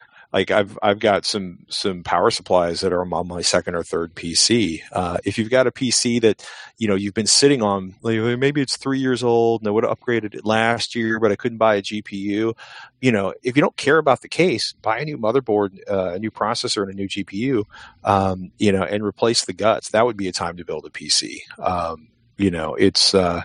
Like I've I've got some some power supplies that are on my second or third PC. Uh, if you've got a PC that you know you've been sitting on, like maybe it's three years old and I would have upgraded it last year, but I couldn't buy a GPU. You know, if you don't care about the case, buy a new motherboard, uh, a new processor, and a new GPU. Um, you know, and replace the guts. That would be a time to build a PC. Um, you know, it's. Uh,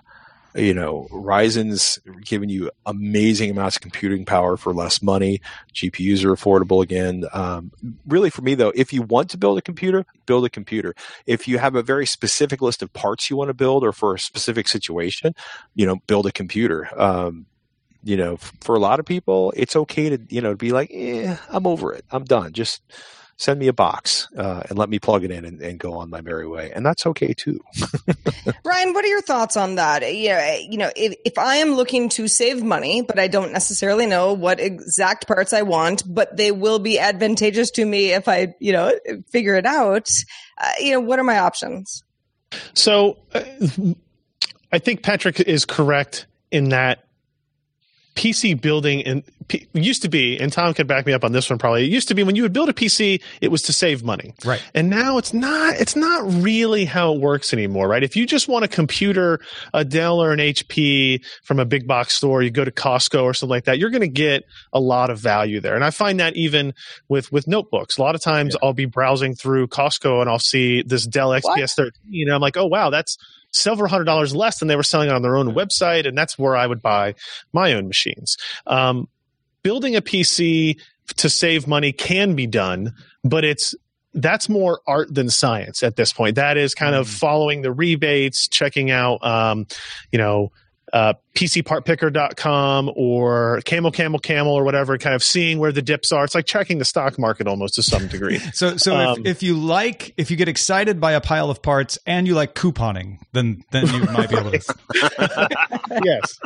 you know, Ryzen's giving you amazing amounts of computing power for less money. GPUs are affordable again. Um, really, for me though, if you want to build a computer, build a computer. If you have a very specific list of parts you want to build, or for a specific situation, you know, build a computer. Um, you know, for a lot of people, it's okay to you know be like, eh, I'm over it. I'm done. Just send me a box uh, and let me plug it in and, and, go on my merry way. And that's okay too. (laughs) Ryan, what are your thoughts on that? You know, you know, if, if I am looking to save money, but I don't necessarily know what exact parts I want, but they will be advantageous to me if I, you know, figure it out. Uh, you know, what are my options? So, uh, I think Patrick is correct in that PC building and P- used to be, and Tom could back me up on this one probably. It used to be when you would build a PC, it was to save money, right? And now it's not. It's not really how it works anymore, right? If you just want a computer, a Dell or an HP from a big box store, you go to Costco or something like that, you're going to get a lot of value there. And I find that even with with notebooks, a lot of times yeah. I'll be browsing through Costco and I'll see this Dell XPS 13, and I'm like, oh wow, that's several hundred dollars less than they were selling on their own website, and that's where I would buy my own machines. Um, building a PC to save money can be done, but it's that's more art than science at this point. That is kind of following the rebates, checking out, um, you know, uh, PCPartPicker.com or Camel Camel Camel or whatever, kind of seeing where the dips are. It's like checking the stock market almost to some degree. (laughs) so, so um, if, if, you like, if you get excited by a pile of parts and you like couponing, then then you (laughs) might be able to. (laughs) yes,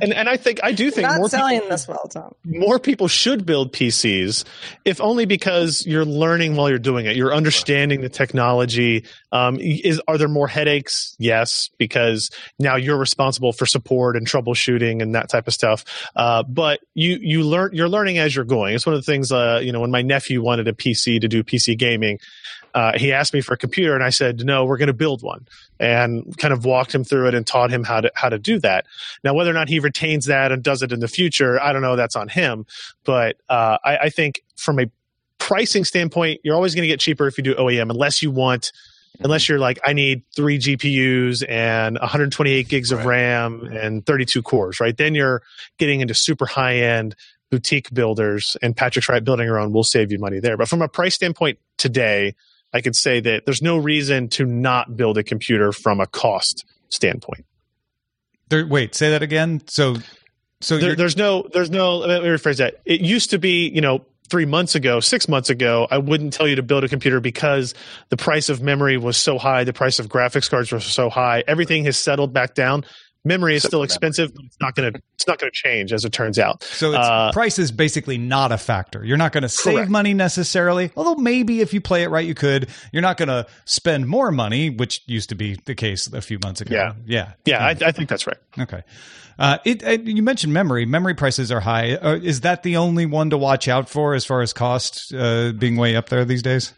and and I think I do think You're not more selling people, this well, Tom. More people should build PCs, if only because you're learning while you're doing it. You're understanding the technology. Um, is are there more headaches? Yes, because now you're responsible for support and troubleshooting and that type of stuff. Uh, but you you learn you're learning as you're going. It's one of the things. Uh, you know, when my nephew wanted a PC to do PC gaming, uh, he asked me for a computer, and I said, "No, we're going to build one," and kind of walked him through it and taught him how to how to do that. Now, whether or not he retains that and does it in the future, I don't know. That's on him. But uh, I, I think from a pricing standpoint, you're always going to get cheaper if you do OEM, unless you want unless you're like, I need three GPUs and 128 gigs of RAM and 32 cores, right? Then you're getting into super high end boutique builders, and Patrick's right, building your own will save you money there. But from a price standpoint today, I could say that there's no reason to not build a computer from a cost standpoint. There, wait, say that again. So, so there, there's no, there's no. Let me rephrase that. It used to be, you know, three months ago, six months ago, I wouldn't tell you to build a computer because the price of memory was so high, the price of graphics cards was so high. Everything has settled back down. Memory is still expensive, but it's not going to it's not going to change as it turns out. So uh, price is basically not a factor. You're not going to save correct. money necessarily, although maybe if you play it right, you could. You're not going to spend more money, which used to be the case a few months ago. Yeah, yeah, yeah. I, I think that's right. Okay. Uh, it, it, you mentioned memory. Memory prices are high. Uh, is that the only one to watch out for as far as cost uh, being way up there these days?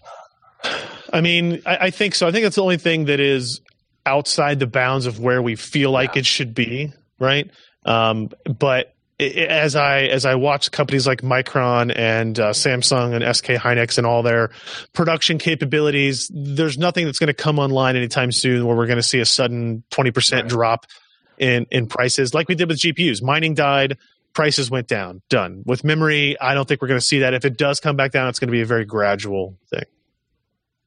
I mean, I, I, think so. I think that's the only thing that is outside the bounds of where we feel like yeah. it should be, right? Um, but it, as I as I watch companies like Micron and uh, Samsung and SK Hynix and all their production capabilities, there's nothing that's going to come online anytime soon where we're going to see a sudden twenty percent right. drop in in prices, like we did with GPUs. Mining died, prices went down. Done. With memory, I don't think we're going to see that. If it does come back down, it's going to be a very gradual thing.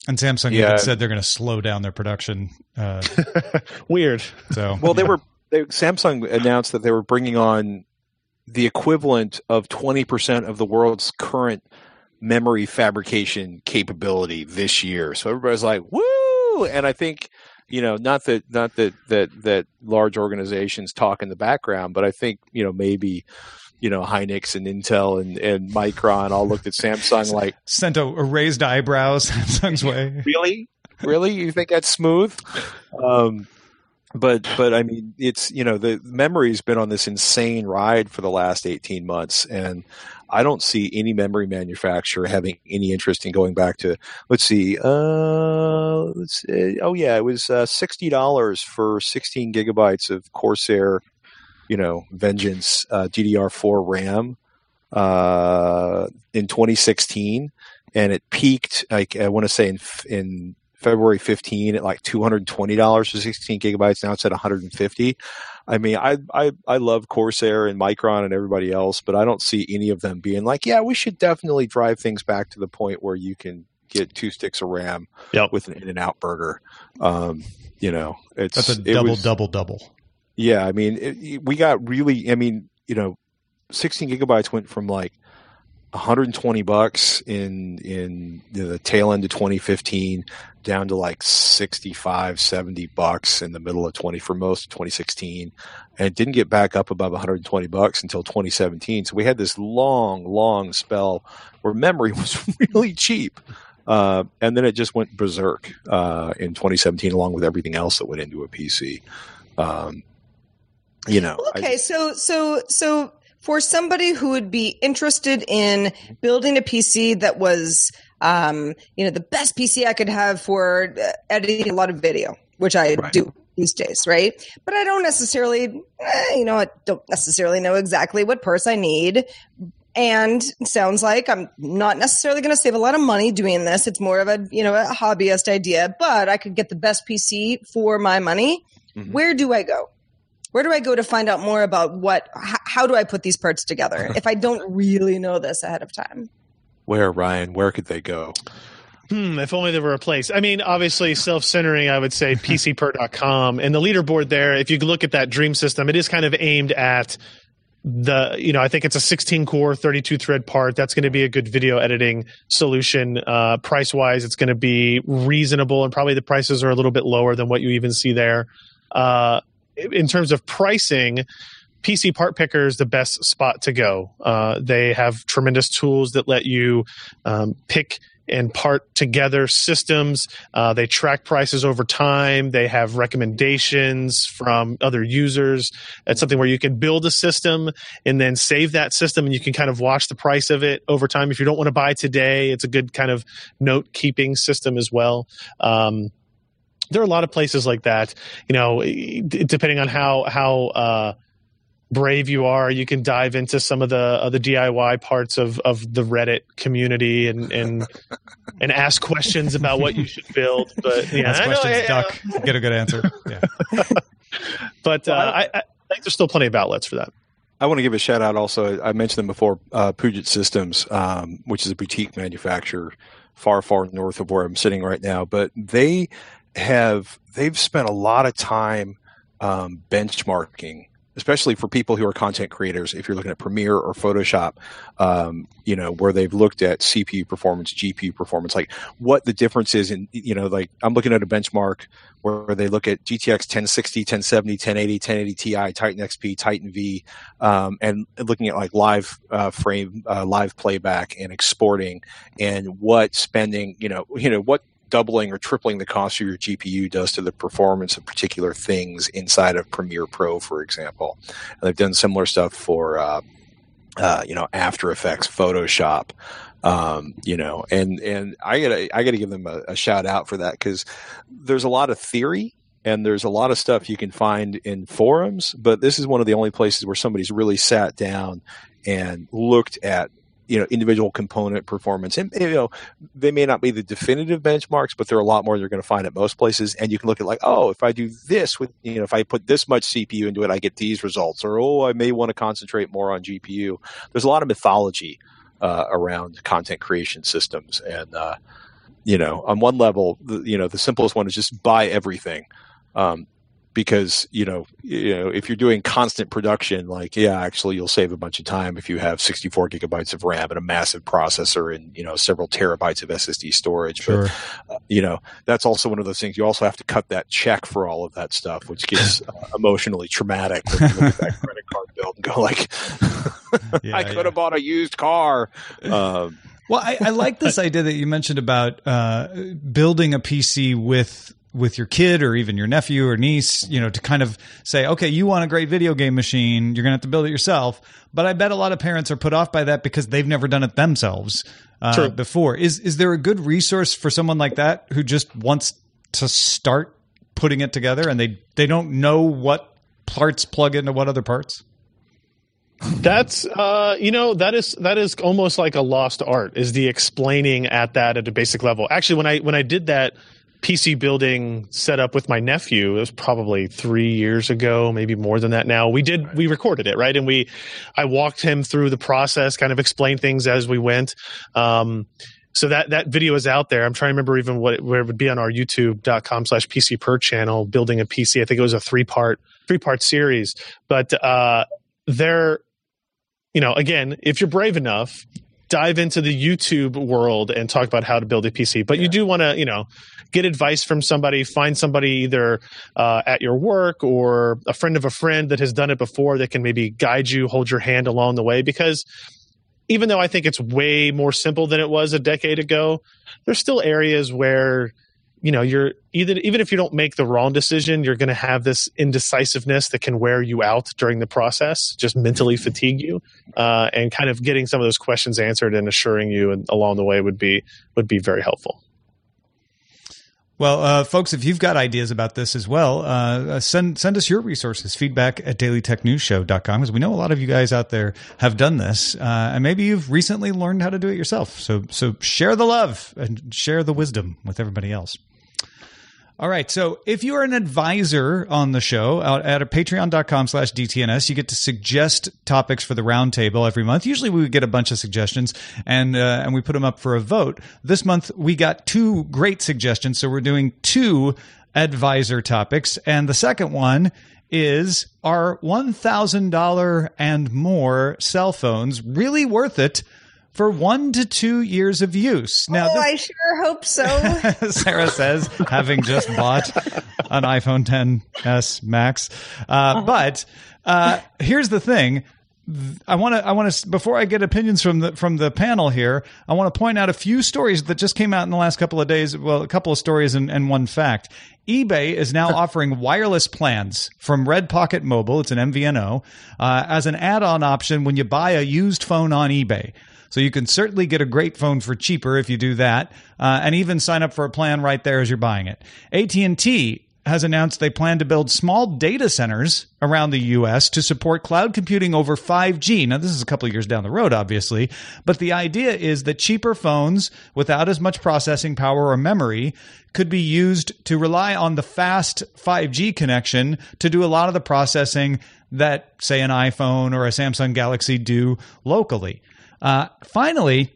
And Samsung yeah. even said they're going to slow down their production. (laughs) Uh, Weird. So (laughs) well, they were they, Samsung announced that they were bringing on the equivalent of twenty percent of the world's current memory fabrication capability this year. So everybody's like, "Woo!" And I think you know, not that not that that that large organizations talk in the background, but I think you know maybe you know Hynix and Intel and, and Micron all looked at Samsung (laughs) like sent a, a raised eyebrows (laughs) Samsung's way. Really, really, you think that's smooth? Um, but but I mean, it's you know the memory's been on this insane ride for the last eighteen months, and I don't see any memory manufacturer having any interest in going back to. Let's see. Uh, let's see, oh yeah, it was uh, sixty dollars for sixteen gigabytes of Corsair, you know, Vengeance uh, DDR4 RAM uh, in 2016, and it peaked. Like I want to say in in February 15 at like $220 for 16 gigabytes. Now it's at 150. I mean, I, I, I love Corsair and Micron and everybody else, but I don't see any of them being like, yeah, we should definitely drive things back to the point where you can get two sticks of RAM yep. with an In-N-Out Burger. Um, you know, it's that's a double, was, double, double. Yeah. I mean, it, we got really, I mean, you know, 16 gigabytes went from like 120 bucks in in the tail end of 2015 down to like 65 70 bucks in the middle of 20 for most of 2016 and it didn't get back up above 120 bucks until 2017 so we had this long long spell where memory (laughs) was really cheap. Uh, and then it just went berserk uh, in 2017 along with everything else that went into a pc um, you know okay I, so so so for somebody who would be interested in building a PC that was, um, you know, the best PC I could have for uh, editing a lot of video, which I right. do these days, right? But I don't necessarily, eh, you know, I don't necessarily know exactly what purse I need. And sounds like I'm not necessarily going to save a lot of money doing this. It's more of a, you know, a hobbyist idea, but I could get the best PC for my money. Mm-hmm. Where do I go? Where do I go to find out more about what, h- how do I put these parts together (laughs) if I don't really know this ahead of time? Where, Ryan, where could they go? Hmm, if only there were a place. I mean, obviously, self centering, I would say (laughs) PCPer.com. And the leaderboard there, if you look at that dream system, it is kind of aimed at the you know i think it's a 16 core 32 thread part that's going to be a good video editing solution uh, price wise it's going to be reasonable and probably the prices are a little bit lower than what you even see there uh, in terms of pricing, PC Part Picker is the best spot to go. Uh, they have tremendous tools that let you um, pick and part together systems. Uh, they track prices over time. They have recommendations from other users. It's something where you can build a system and then save that system, and you can kind of watch the price of it over time. If you don't want to buy today, it's a good kind of note keeping system as well. Um, there are a lot of places like that. You know, depending on how how uh, brave you are, you can dive into some of the uh, the DIY parts of of the Reddit community and and and ask questions about what you should build. But (laughs) yeah, ask I know, questions, yeah, duck, get a good answer. Yeah. (laughs) but uh, I, I think there's still plenty of outlets for that. I want to give a shout out also. I mentioned them before, uh, Puget Systems, um, which is a boutique manufacturer far, far north of where I'm sitting right now. But they have they've spent a lot of time um, benchmarking especially for people who are content creators, if you're looking at Premiere or Photoshop, um, you know, where they've looked at CPU performance, GPU performance, like what the difference is in, you know, like I'm looking at a benchmark where they look at GTX 1060, 1070, 1080, 1080 Ti, Titan XP, Titan V, um, and looking at like live uh, frame, uh, live playback and exporting and what spending, you know, you know, what doubling or tripling the cost of your GPU does to the performance of particular things inside of Premiere Pro, for example. And they've done similar stuff for, uh, uh, you know, After Effects, Photoshop, um, you know, and and I gotta I gotta give them a, a shout out for that because there's a lot of theory and there's a lot of stuff you can find in forums, but this is one of the only places where somebody's really sat down and looked at you know individual component performance. And you know they may not be the definitive benchmarks but there are a lot more you're going to find at most places. And you can look at like oh if i do this with you know if i put this much cpu into it i get these results. Or oh i may want to concentrate more on gpu there's a lot of mythology uh, around content creation systems. And uh, you know on one level the, you know the simplest one is just buy everything. Um, because you know you know if you're doing constant production like yeah actually you'll save a bunch of time if you have 64 gigabytes of ram and a massive processor and you know several terabytes of ssd storage sure. but uh, you know that's also one of those things you also have to cut that check for all of that stuff which gets (laughs) uh, emotionally traumatic when you look at that credit card bill and go like (laughs) Yeah, i could yeah. have bought a used car um, Well, I, I like this (laughs) idea that you mentioned about uh, building a PC with with your kid or even your nephew or niece, you know, to kind of say, okay, you want a great video game machine, you're going to have to build it yourself. But I bet a lot of parents are put off by that because they've never done it themselves uh, before. Is is there a good resource for someone like that who just wants to start putting it together and they they don't know what parts plug into what other parts? That's uh, you know that is that is almost like a lost art is the explaining at that at a basic level. Actually, when I when I did that PC building setup with my nephew, it was probably three years ago, maybe more than that. Now we did we recorded it right, and we I walked him through the process, kind of explained things as we went. Um, so that that video is out there. I'm trying to remember even what it, where it would be on our YouTube.com slash PCPer channel, building a PC. I think it was a three part three part series, but uh, there you know, again, if you're brave enough, dive into the YouTube world and talk about how to build a PC. But you do want to, you know, get advice from somebody, find somebody either uh, at your work or a friend of a friend that has done it before that can maybe guide you, hold your hand along the way. Because even though I think it's way more simple than it was a decade ago, there's still areas where you know you're either even if you don't make the wrong decision you're going to have this indecisiveness that can wear you out during the process just mentally fatigue you uh, and kind of getting some of those questions answered and assuring you and along the way would be would be very helpful Well, uh, folks, if you've got ideas about this as well, uh, send send us your resources, feedback at dailytechnewsshow.com, because we know a lot of you guys out there have done this, uh, and maybe you've recently learned how to do it yourself. So, so share the love and share the wisdom with everybody else. All right. So if you are an advisor on the show out at patreon.com slash DTNS, you get to suggest topics for the roundtable every month. Usually we would get a bunch of suggestions and, uh, and we put them up for a vote. This month we got two great suggestions. So we're doing two advisor topics. And the second one is are $1,000 and more cell phones really worth it for one to two years of use? Now, oh, this- I sure hope so. (laughs) Sarah says, having just bought an iPhone 10s Max. Uh, but uh, here's the thing. I want to. I want to. Before I get opinions from the from the panel here, I want to point out a few stories that just came out in the last couple of days. Well, a couple of stories and, and one fact. eBay is now offering wireless plans from Red Pocket Mobile. It's an MVNO uh, as an add-on option when you buy a used phone on eBay. So you can certainly get a great phone for cheaper if you do that, uh, and even sign up for a plan right there as you're buying it. AT&T has announced they plan to build small data centers around the US to support cloud computing over 5G. Now, this is a couple years down the road, obviously, but the idea is that cheaper phones without as much processing power or memory could be used to rely on the fast 5G connection to do a lot of the processing that, say, an iPhone or a Samsung Galaxy do locally. Uh, finally,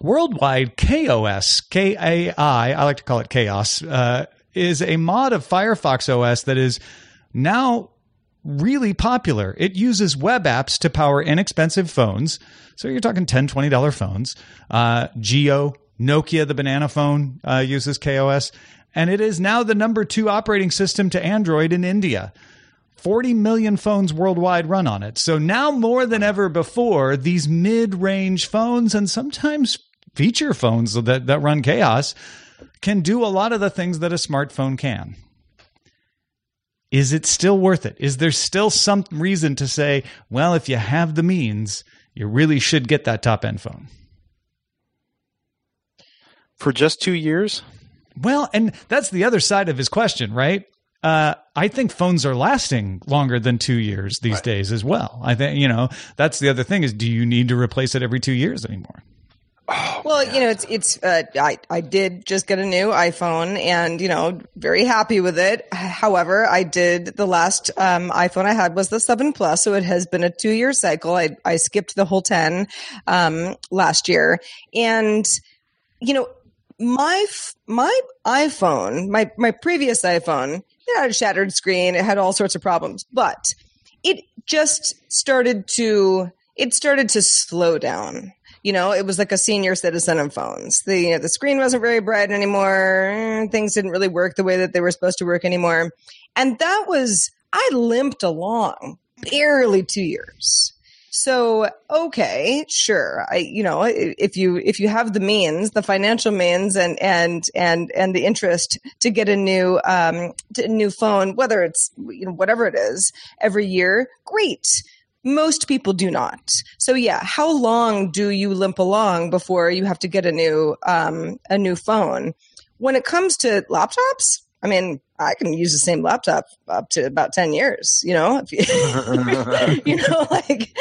worldwide KaiOS, K A I, I like to call it chaos, uh, is a mod of Firefox OS that is now really popular. It uses web apps to power inexpensive phones. So you're talking $10, $20 phones. Uh, Jio, Nokia, the banana phone, uh, uses KaiOS. And it is now the number two operating system to Android in India. 40 million phones worldwide run on it. So now more than ever before, these mid range phones and sometimes feature phones that, that run chaos can do a lot of the things that a smartphone can. Is it still worth it? Is there still some reason to say, well, if you have the means, you really should get that top end phone? For just two years? Well, and that's the other side of his question, right? Uh, I think phones are lasting longer than two years these right. days as well. I think, you know, that's the other thing is do you need to replace it every two years anymore? Oh, well, you know, it's it's. Uh, I I did just get a new iPhone, and you know, very happy with it. However, I did the last um, iPhone I had was the seven plus, so it has been a two year cycle. I I skipped the whole ten um, last year, and you know, my my iPhone, my my previous iPhone, it had a shattered screen, it had all sorts of problems, but it just started to it started to slow down you know, it was like a senior citizen of phones. The you know, the screen wasn't very bright anymore. Mm, things didn't really work the way that they were supposed to work anymore. And that was I limped along barely 2 years. So, okay, sure. I you know, if you if you have the means, the financial means and and and and the interest to get a new um a new phone, whether it's you know whatever it is, every year, great most people do not. So yeah, how long do you limp along before you have to get a new um, a new phone? When it comes to laptops, I mean, I can use the same laptop up to about 10 years, you know, you, (laughs) you know, like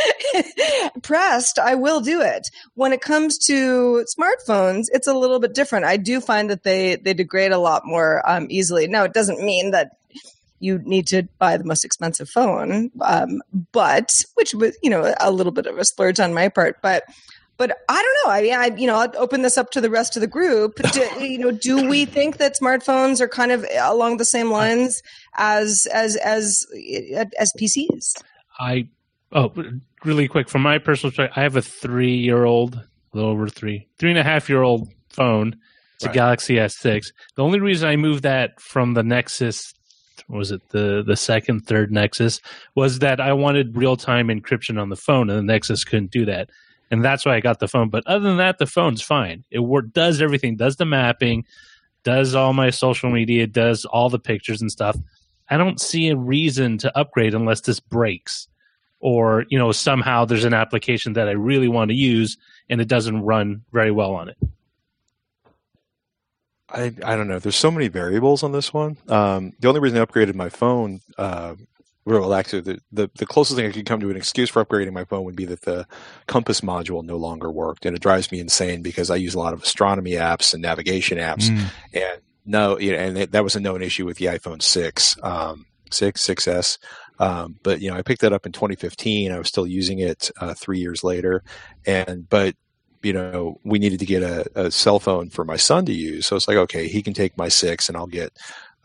(laughs) pressed, I will do it. When it comes to smartphones, it's a little bit different. I do find that they, they degrade a lot more um, easily. Now, it doesn't mean that you need to buy the most expensive phone. Um, but which was, you know, a little bit of a splurge on my part. But but I don't know. I mean, I you know, I'll open this up to the rest of the group. Do, (laughs) you know, do we think that smartphones are kind of along the same lines as as as as PCs? I oh, really quick from my personal choice, I have a three-year-old, a little over three, three and a half-year-old phone. It's right. a Galaxy S6. The only reason I moved that from the Nexus was it the the second third Nexus was that I wanted real time encryption on the phone, and the Nexus couldn't do that, and that's why I got the phone. But other than that, the phone's fine. It does everything, does the mapping, does all my social media, does all the pictures and stuff. I don't see a reason to upgrade unless this breaks, or you know somehow there's an application that I really want to use and it doesn't run very well on it. I, I don't know. There's so many variables on this one. Um, the only reason I upgraded my phone, uh, well, actually, the, the, the closest thing I could come to an excuse for upgrading my phone would be that the compass module no longer worked, and it drives me insane because I use a lot of astronomy apps and navigation apps, mm. and no, you know, and that was a known issue with the iPhone six, um, six, 6S. Um, but you know, I picked that up in 2015. I was still using it uh, three years later, and but you know, we needed to get a, a, cell phone for my son to use. So it's like, okay, he can take my six and I'll get,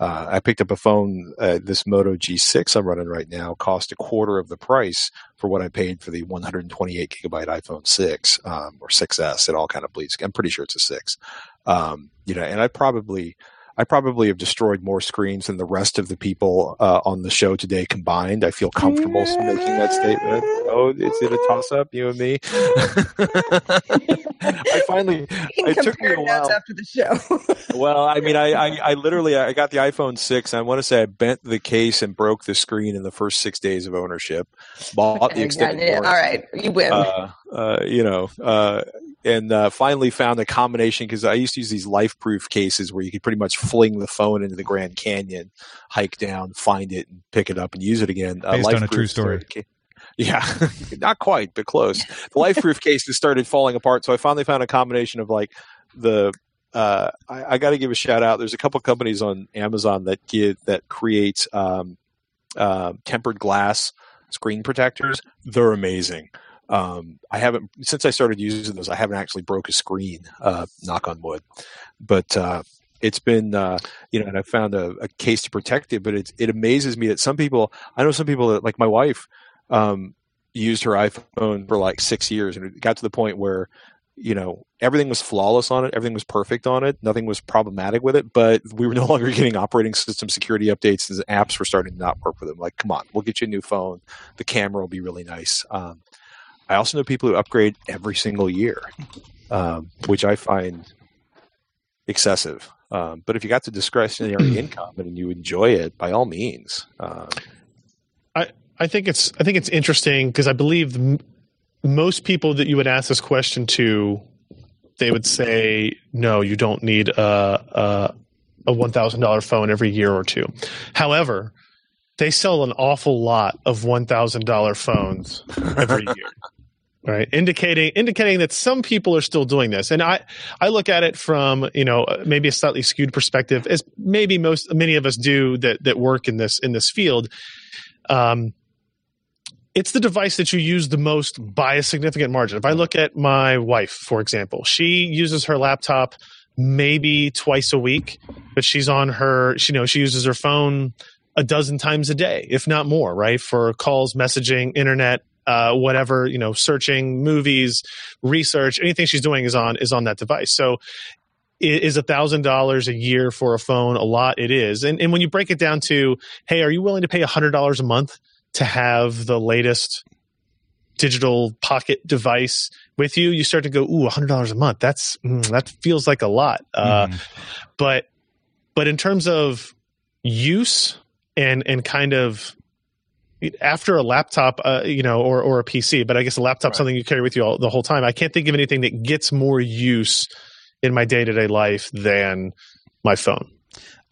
uh, I picked up a phone, uh, this Moto G6 I'm running right now cost a quarter of the price for what I paid for the 128 gigabyte iPhone 6, um, or 6S. It all kind of bleeds. I'm pretty sure it's a six. Um, you know, and I probably, I probably have destroyed more screens than the rest of the people uh, on the show today combined. I feel comfortable making that statement. Oh, is it a toss up, you and me? (laughs) I finally. It took me a while after the show. (laughs) well, I mean, I, I, I, literally I got the iPhone six. I want to say I bent the case and broke the screen in the first six days of ownership. Bought the extended. All right, you win. Uh, uh, you know, uh, and uh, finally found a combination because I used to use these life-proof cases where you could pretty much fling the phone into the Grand Canyon, hike down, find it, and pick it up and use it again. Uh, Based on a true story. Yeah, (laughs) not quite, but close. The life-proof (laughs) cases started falling apart, so I finally found a combination of like the. Uh, I, I got to give a shout out. There's a couple companies on Amazon that give that create um, uh, tempered glass screen protectors. They're amazing. Um, I haven't since I started using those. I haven't actually broke a screen. Uh, knock on wood, but uh, it's been uh, you know, and I found a, a, case to protect it. But it it amazes me that some people. I know some people that like my wife um, used her iPhone for like six years, and it got to the point where you know everything was flawless on it everything was perfect on it nothing was problematic with it but we were (laughs) no longer getting operating system security updates and the apps were starting to not work with them like come on we'll get you a new phone the camera will be really nice um, I also know people who upgrade every single year, um, which I find excessive. Um, but if you got the discretionary (clears throat) income and you enjoy it, by all means. Uh, I I think it's I think it's interesting because I believe m- most people that you would ask this question to, they would say, no, you don't need a a, a one thousand dollar phone every year or two. However, they sell an awful lot of one thousand dollar phones every (laughs) year right? Indicating indicating that some people are still doing this. And i i look at it from you know maybe a slightly skewed perspective as maybe most many of us do that that work in this in this field. Um it's the device that you use the most by a significant margin. If i look at my wife for example she uses her laptop maybe twice a week but she's on her you know she uses her phone a dozen times a day if not more right for calls messaging internet uh, whatever you know searching movies research anything she's doing is on is on that device. So is a thousand dollars a year for a phone? A lot it is. And, and when you break it down to hey are you willing to pay a hundred dollars a month to have the latest digital pocket device with you you start to go ooh a hundred dollars a month. That's mm, that feels like a lot. Uh, mm. but but in terms of use and and kind of after a laptop, uh, you know, or or a PC, but I guess a laptop right. something you carry with you all, the whole time. I can't think of anything that gets more use in my day to day life than my phone.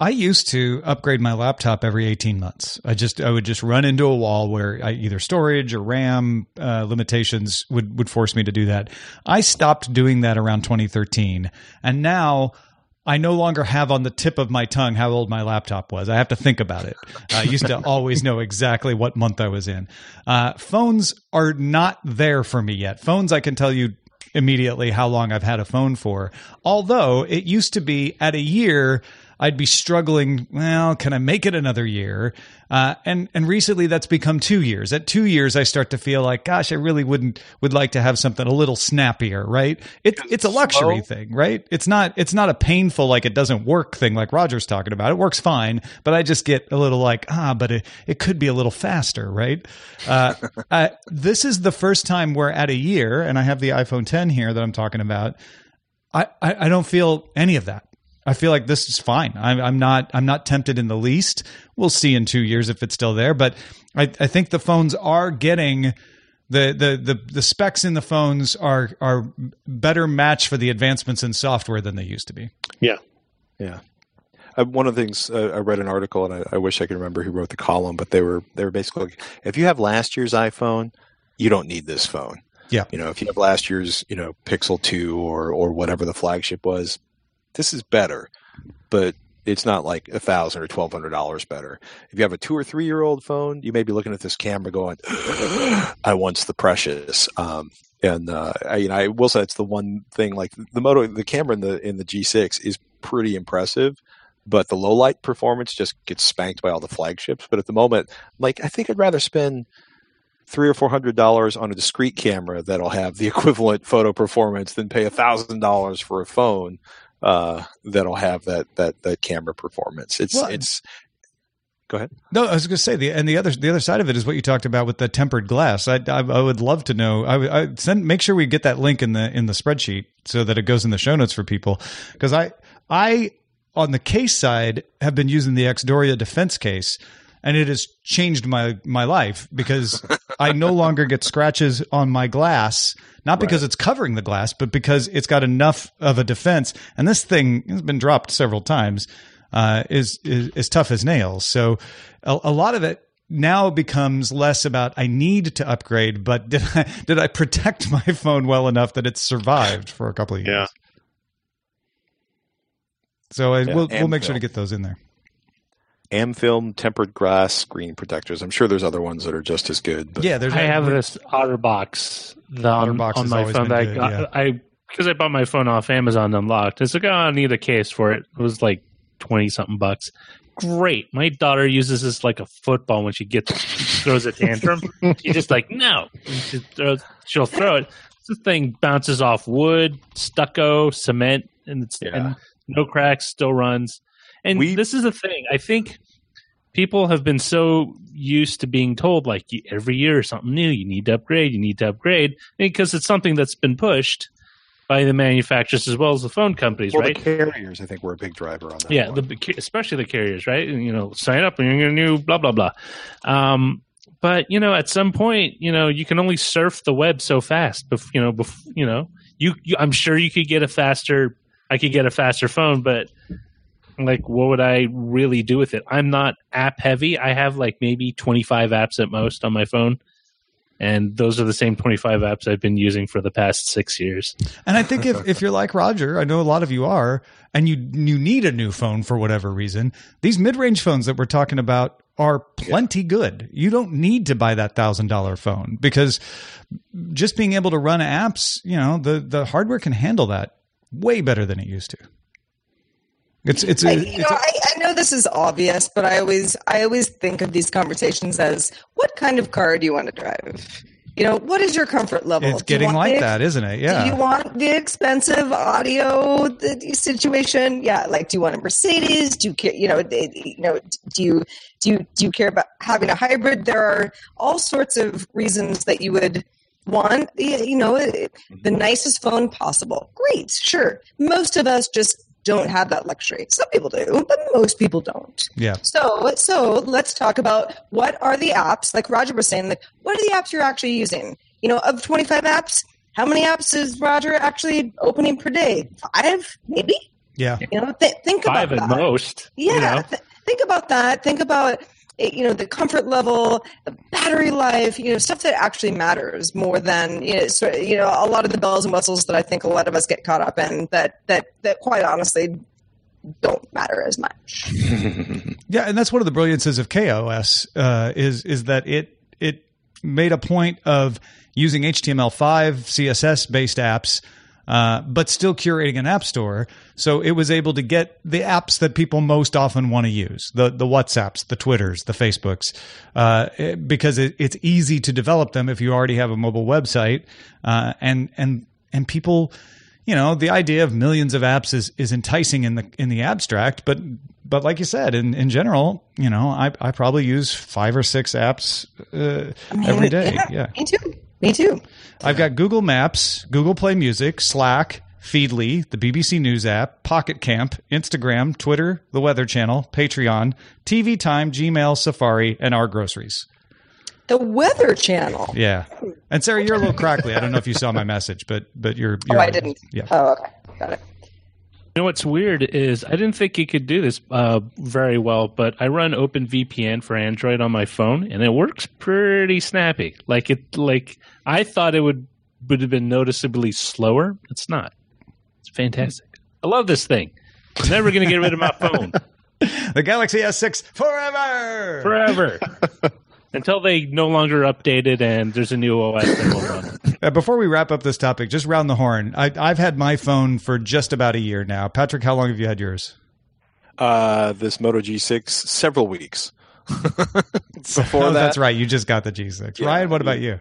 I used to upgrade my laptop every 18 months. I just I would just run into a wall where I, either storage or RAM uh, limitations would would force me to do that. I stopped doing that around 2013, and now I no longer have on the tip of my tongue how old my laptop was. I have to think about it. I used to (laughs) always know exactly what month I was in. Uh, phones are not there for me yet. Phones, I can tell you immediately how long I've had a phone for. Although it used to be at a year, I'd be struggling. Well, can I make it another year? Uh, and and recently that's become two years. At two years, I start to feel like, gosh, I really wouldn't would like to have something a little snappier, right? It, it's a luxury slow. thing, right? It's not it's not a painful like it doesn't work thing like Roger's talking about. It works fine, but I just get a little like ah, but it, it could be a little faster, right? Uh, (laughs) uh, this is the first time we're at a year, and I have the iPhone 10 here that I'm talking about. I, I, I don't feel any of that. I feel like this is fine. I'm, I'm, not. I'm not tempted in the least. We'll see in two years if it's still there. But I, I think the phones are getting the, the the the specs in the phones are are better match for the advancements in software than they used to be. Yeah, yeah. Uh, one of the things uh, I read an article, and I, I, wish I could remember who wrote the column, but they were they were basically like, if you have last year's iPhone, you don't need this phone. Yeah, you know, if you have last year's, you know, Pixel two or or whatever the flagship was, this is better, but it's not like a thousand or twelve hundred dollars better. If you have a two or three year old phone, you may be looking at this camera going, "I want the precious." Um, and uh, I, you know, I will say it's the one thing. Like the moto, the camera in the in the G6 is pretty impressive, but the low light performance just gets spanked by all the flagships. But at the moment, like I think I'd rather spend three or four hundred dollars on a discrete camera that'll have the (laughs) equivalent photo performance than pay a thousand dollars for a phone uh, that'll have that that that camera performance. It's well, it's. Go ahead. No, I was going to say the and the other the other side of it is what you talked about with the tempered glass. I I, I would love to know. I, I send make sure we get that link in the in the spreadsheet so that it goes in the show notes for people because I I on the case side have been using the X-Doria defense case and it has changed my my life because (laughs) I no longer get scratches on my glass, not because it's covering the glass, but because it's got enough of a defense. And this thing has been dropped several times. Uh, is, is is tough as nails. So a, a lot of it now becomes less about I need to upgrade, but (laughs) did I did I protect my phone well enough that it's survived for a couple of years? Yeah. So I, Yeah, we'll we'll make sure to get those in there. Amfilm tempered glass screen protectors. I'm sure there's other ones that are just as good. But Yeah, there's I have this OtterBox the, on, OtterBox on has my phone been that I good, got. yeah. I because I bought my phone off Amazon unlocked. It's like oh, I need a case for it. It was like twenty something bucks. Great. My daughter uses this like a football when she gets she throws a tantrum. (laughs) She's just like no. And She throws, she'll throw it. This thing bounces off wood, stucco, cement, and it's Yeah. and no cracks. Still runs. And We- this is the thing. I think people have been so used to being told like every year something new you need to upgrade you need to upgrade because it's something that's been pushed by the manufacturers as well as the phone companies well, right the carriers, I think, were a big driver on that. yeah the especially the carriers right you know sign up and you're going to new blah blah blah um but you know at some point you know you can only surf the web so fast bef- you know bef- you know you, you i'm sure you could get a faster i could get a faster phone but like what would i really do with it i'm not app heavy i have like maybe 25 apps at most on my phone and those are the same 25 apps i've been using for the past six years And I think if, if you're like Roger, I know a lot of you are, and you you need a new phone for whatever reason, these mid range phones that we're talking about are plenty good. You don't need to buy that thousand dollar phone because just being able to run apps, you know, the the hardware can handle that way better than it used to. It's it's a, I, it's you know, a- I, I know this is obvious, but I always I always think of these conversations as what kind of car do you want to drive? You know, what is your comfort level? it's getting like the- that, isn't it? Yeah. Do you want the expensive audio the situation? Yeah, like do you want a Mercedes? Do you care? You know, you know, do you do you do you care about having a hybrid? There are all sorts of reasons that you would want. You know, the mm-hmm. nicest phone possible. Great, sure. Most of us just don't have that luxury. Some people do, but most people don't. Yeah. So, so let's talk about what are the apps, like Roger was saying, like what are the apps you're actually using? You know, of 25 apps, how many apps is Roger actually opening per day? Five, maybe? Yeah. You know, th- think five about at that. most Yeah, you know? th- think about that. Think about you know the comfort level, the battery life. You know, stuff that actually matters more than you know, so, you know a lot of the bells and whistles that I think a lot of us get caught up in. That that that quite honestly don't matter as much. (laughs) Yeah, and that's one of the brilliances of KaiOS uh, is is that it it made a point of using HTML5 CSS based apps, uh, but still curating an app store. So it was able to get the apps that people most often want to use the the WhatsApps, the Twitters, the Facebooks, uh, it- because it, it's easy to develop them if you already have a mobile website, uh, and and and people you know the idea of millions of apps is is enticing in the in the abstract but but like you said in in general you know i i probably use five or six apps uh, every day yeah. (laughs) me too. Me too. i've got google maps google play music slack feedly the bbc news app pocket camp instagram twitter the weather channel patreon tv time gmail safari and our groceries The Weather Channel. yeah and sarah you're a little crackly i don't know if you saw my message but but you're, Oh, you're I didn't. yeah Oh, okay, got it. You know what's weird is I didn't think you could do this uh, very well, but I run OpenVPN for Android on my phone, and it works pretty snappy. Like it, like I thought it would would have been noticeably slower. It's not. It's fantastic. I love this thing. I'm never going to get rid of my phone (laughs) the galaxy s6 forever forever (laughs) until they no longer update it and there's a new OS that will run. (laughs) Uh, before we wrap up this topic, just round the horn. I, I've had my phone for just about a year now. Patrick, how long have you had yours? Uh, this Moto G6, several weeks. (laughs) Before oh, that, that's right. You just got the G6. Yeah. Ryan, what about you?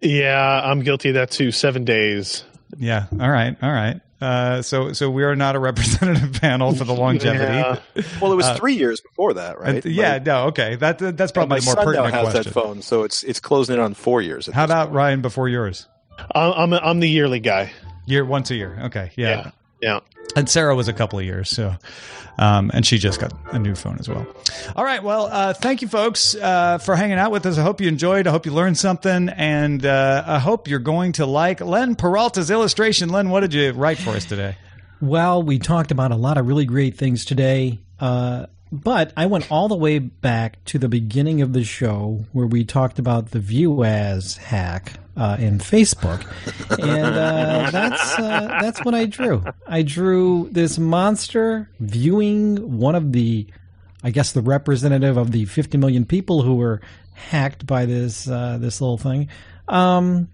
Yeah, I'm guilty of that too. Seven days. Yeah. All right. All right. Uh, so, so we are not a representative (laughs) panel for the longevity. Yeah. well, it was three years before that, right? Uh, And- yeah. My- No. Okay. That that's probably my the more son now pertinent has question. that phone, so it's it's closing in on four years. How about point. Ryan before yours? I'm I'm, I'm the yearly guy. Year once a year. Okay. Yeah. Yeah. And Sarah was a couple of years, so um, and she just got a new phone as well. All right, well, uh, thank you, folks, uh, for hanging out with us. I hope you enjoyed. I hope you learned something, and uh, I hope you're going to like Len Peralta's illustration. Len, what did you write for us today? Well, we talked about a lot of really great things today. Uh, but I went all the way back to the beginning of the show where we talked about the view as hack uh, in Facebook, and uh, that's uh, that's what I drew. I drew this monster viewing one of the, I guess, the representative of the 50 million people who were hacked by this uh, this little thing. Um,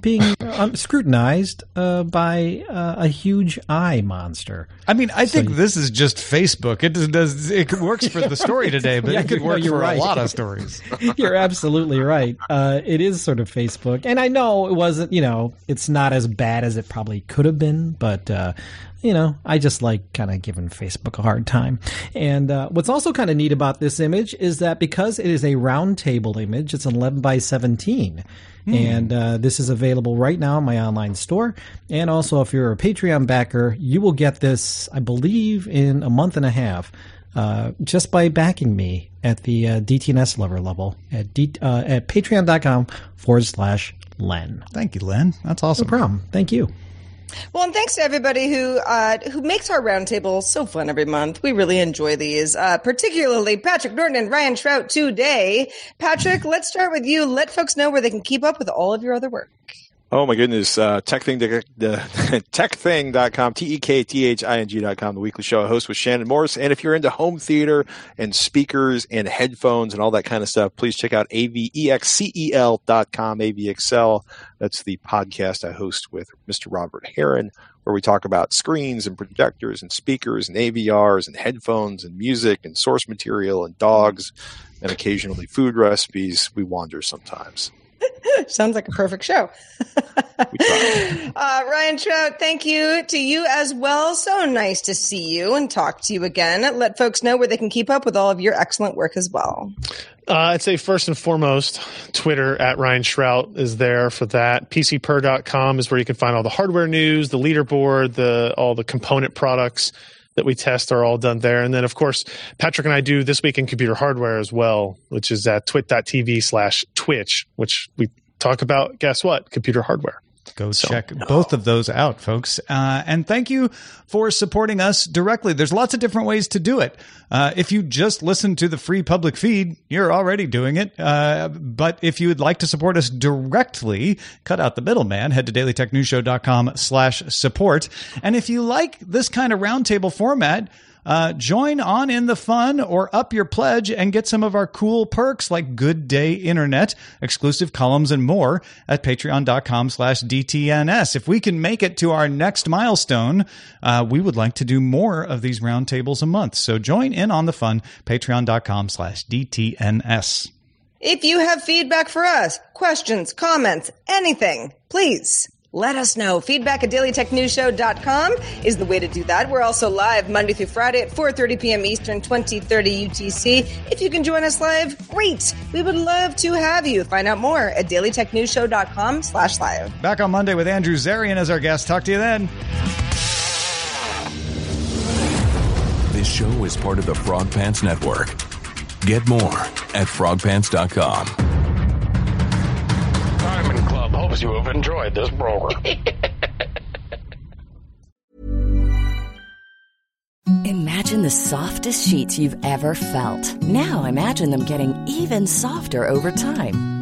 being um, scrutinized uh, by uh, a huge eye monster. I mean, I think this is just Facebook. It does, it (laughs) works for the story today, but Yeah, it could work for right. a lot of (laughs) stories. You're absolutely right. Uh, it is sort of Facebook, and I know it wasn't. You know, it's not as bad as it probably could have been, but. Uh, you know, I just like kind of giving Facebook a hard time. And uh, what's also kind of neat about this image is that because it is a round table image, it's an 11 by 17. And uh, this is available right now in my online store. And also, if you're a Patreon backer, you will get this, I believe, in a month and a half uh, just by backing me at the uh, DTNS lever level at, D, uh, at patreon.com forward slash Len. Thank you, Len. That's awesome. No problem. Thank you. Well, and thanks to everybody who uh, who makes our roundtable so fun every month. We really enjoy these, uh, particularly Patrick Norton and Ryan Shrout today. Patrick, let's start with you. Let folks know where they can keep up with all of your other work. Oh my goodness, uh, TekThing, the (laughs) TekThing.com, T-E-K-T-H-I-N-G.com, the weekly show I host with Shannon Morse. And if you're into home theater and speakers and headphones and all that kind of stuff, please check out avexcel.com, AVXL. That's the podcast I host with Mr. Robert Heron, where we talk about screens and projectors and speakers and AVRs and headphones and music and source material and dogs and occasionally food recipes. We wander sometimes. (laughs) Sounds like a perfect show. (laughs) uh, Ryan Shrout, thank you to you as well. So nice to see you and talk to you again. Let folks know where they can keep up with all of your excellent work as well. Uh, I'd say first and foremost, Twitter at Ryan Shrout is there for that. PCPer.com is where you can find all the hardware news, the leaderboard, the all the component products that we test are all done there. And then, of course, Patrick and I do this week in computer hardware as well, which is at twit.tv slash twich, which we talk about, guess what? Computer hardware. Go check both of those out, folks. Uh, and thank you for supporting us directly. There's lots of different ways to do it. Uh, if you just listen to the free public feed, you're already doing it. Uh, but if you would like to support us directly, cut out the middleman, head to dailytechnewsshow.com slash support. And if you like this kind of roundtable format, uh, join on in the fun or up your pledge and get some of our cool perks like Good Day Internet, exclusive columns, and more at patreon.com slash DTNS. If we can make it to our next milestone, uh, we would like to do more of these roundtables a month. So join in on the fun, patreon.com slash DTNS. If you have feedback for us, questions, comments, anything, please let us know. Feedback at dailytechnewsshow.com is the way to do that. We're also live Monday through Friday at 4.30 p.m. Eastern, 2030 UTC. If you can join us live, great. We would love to have you. Find out more at dailytechnewsshow.com slash live. Back on Monday with Andrew Zarian as our guest. Talk to you then. This show is part of the Frog Pants Network. Get more at frogpants.com. Diamond Club hopes you have enjoyed this program. (laughs) Imagine the softest sheets you've ever felt. Now imagine them getting even softer over time.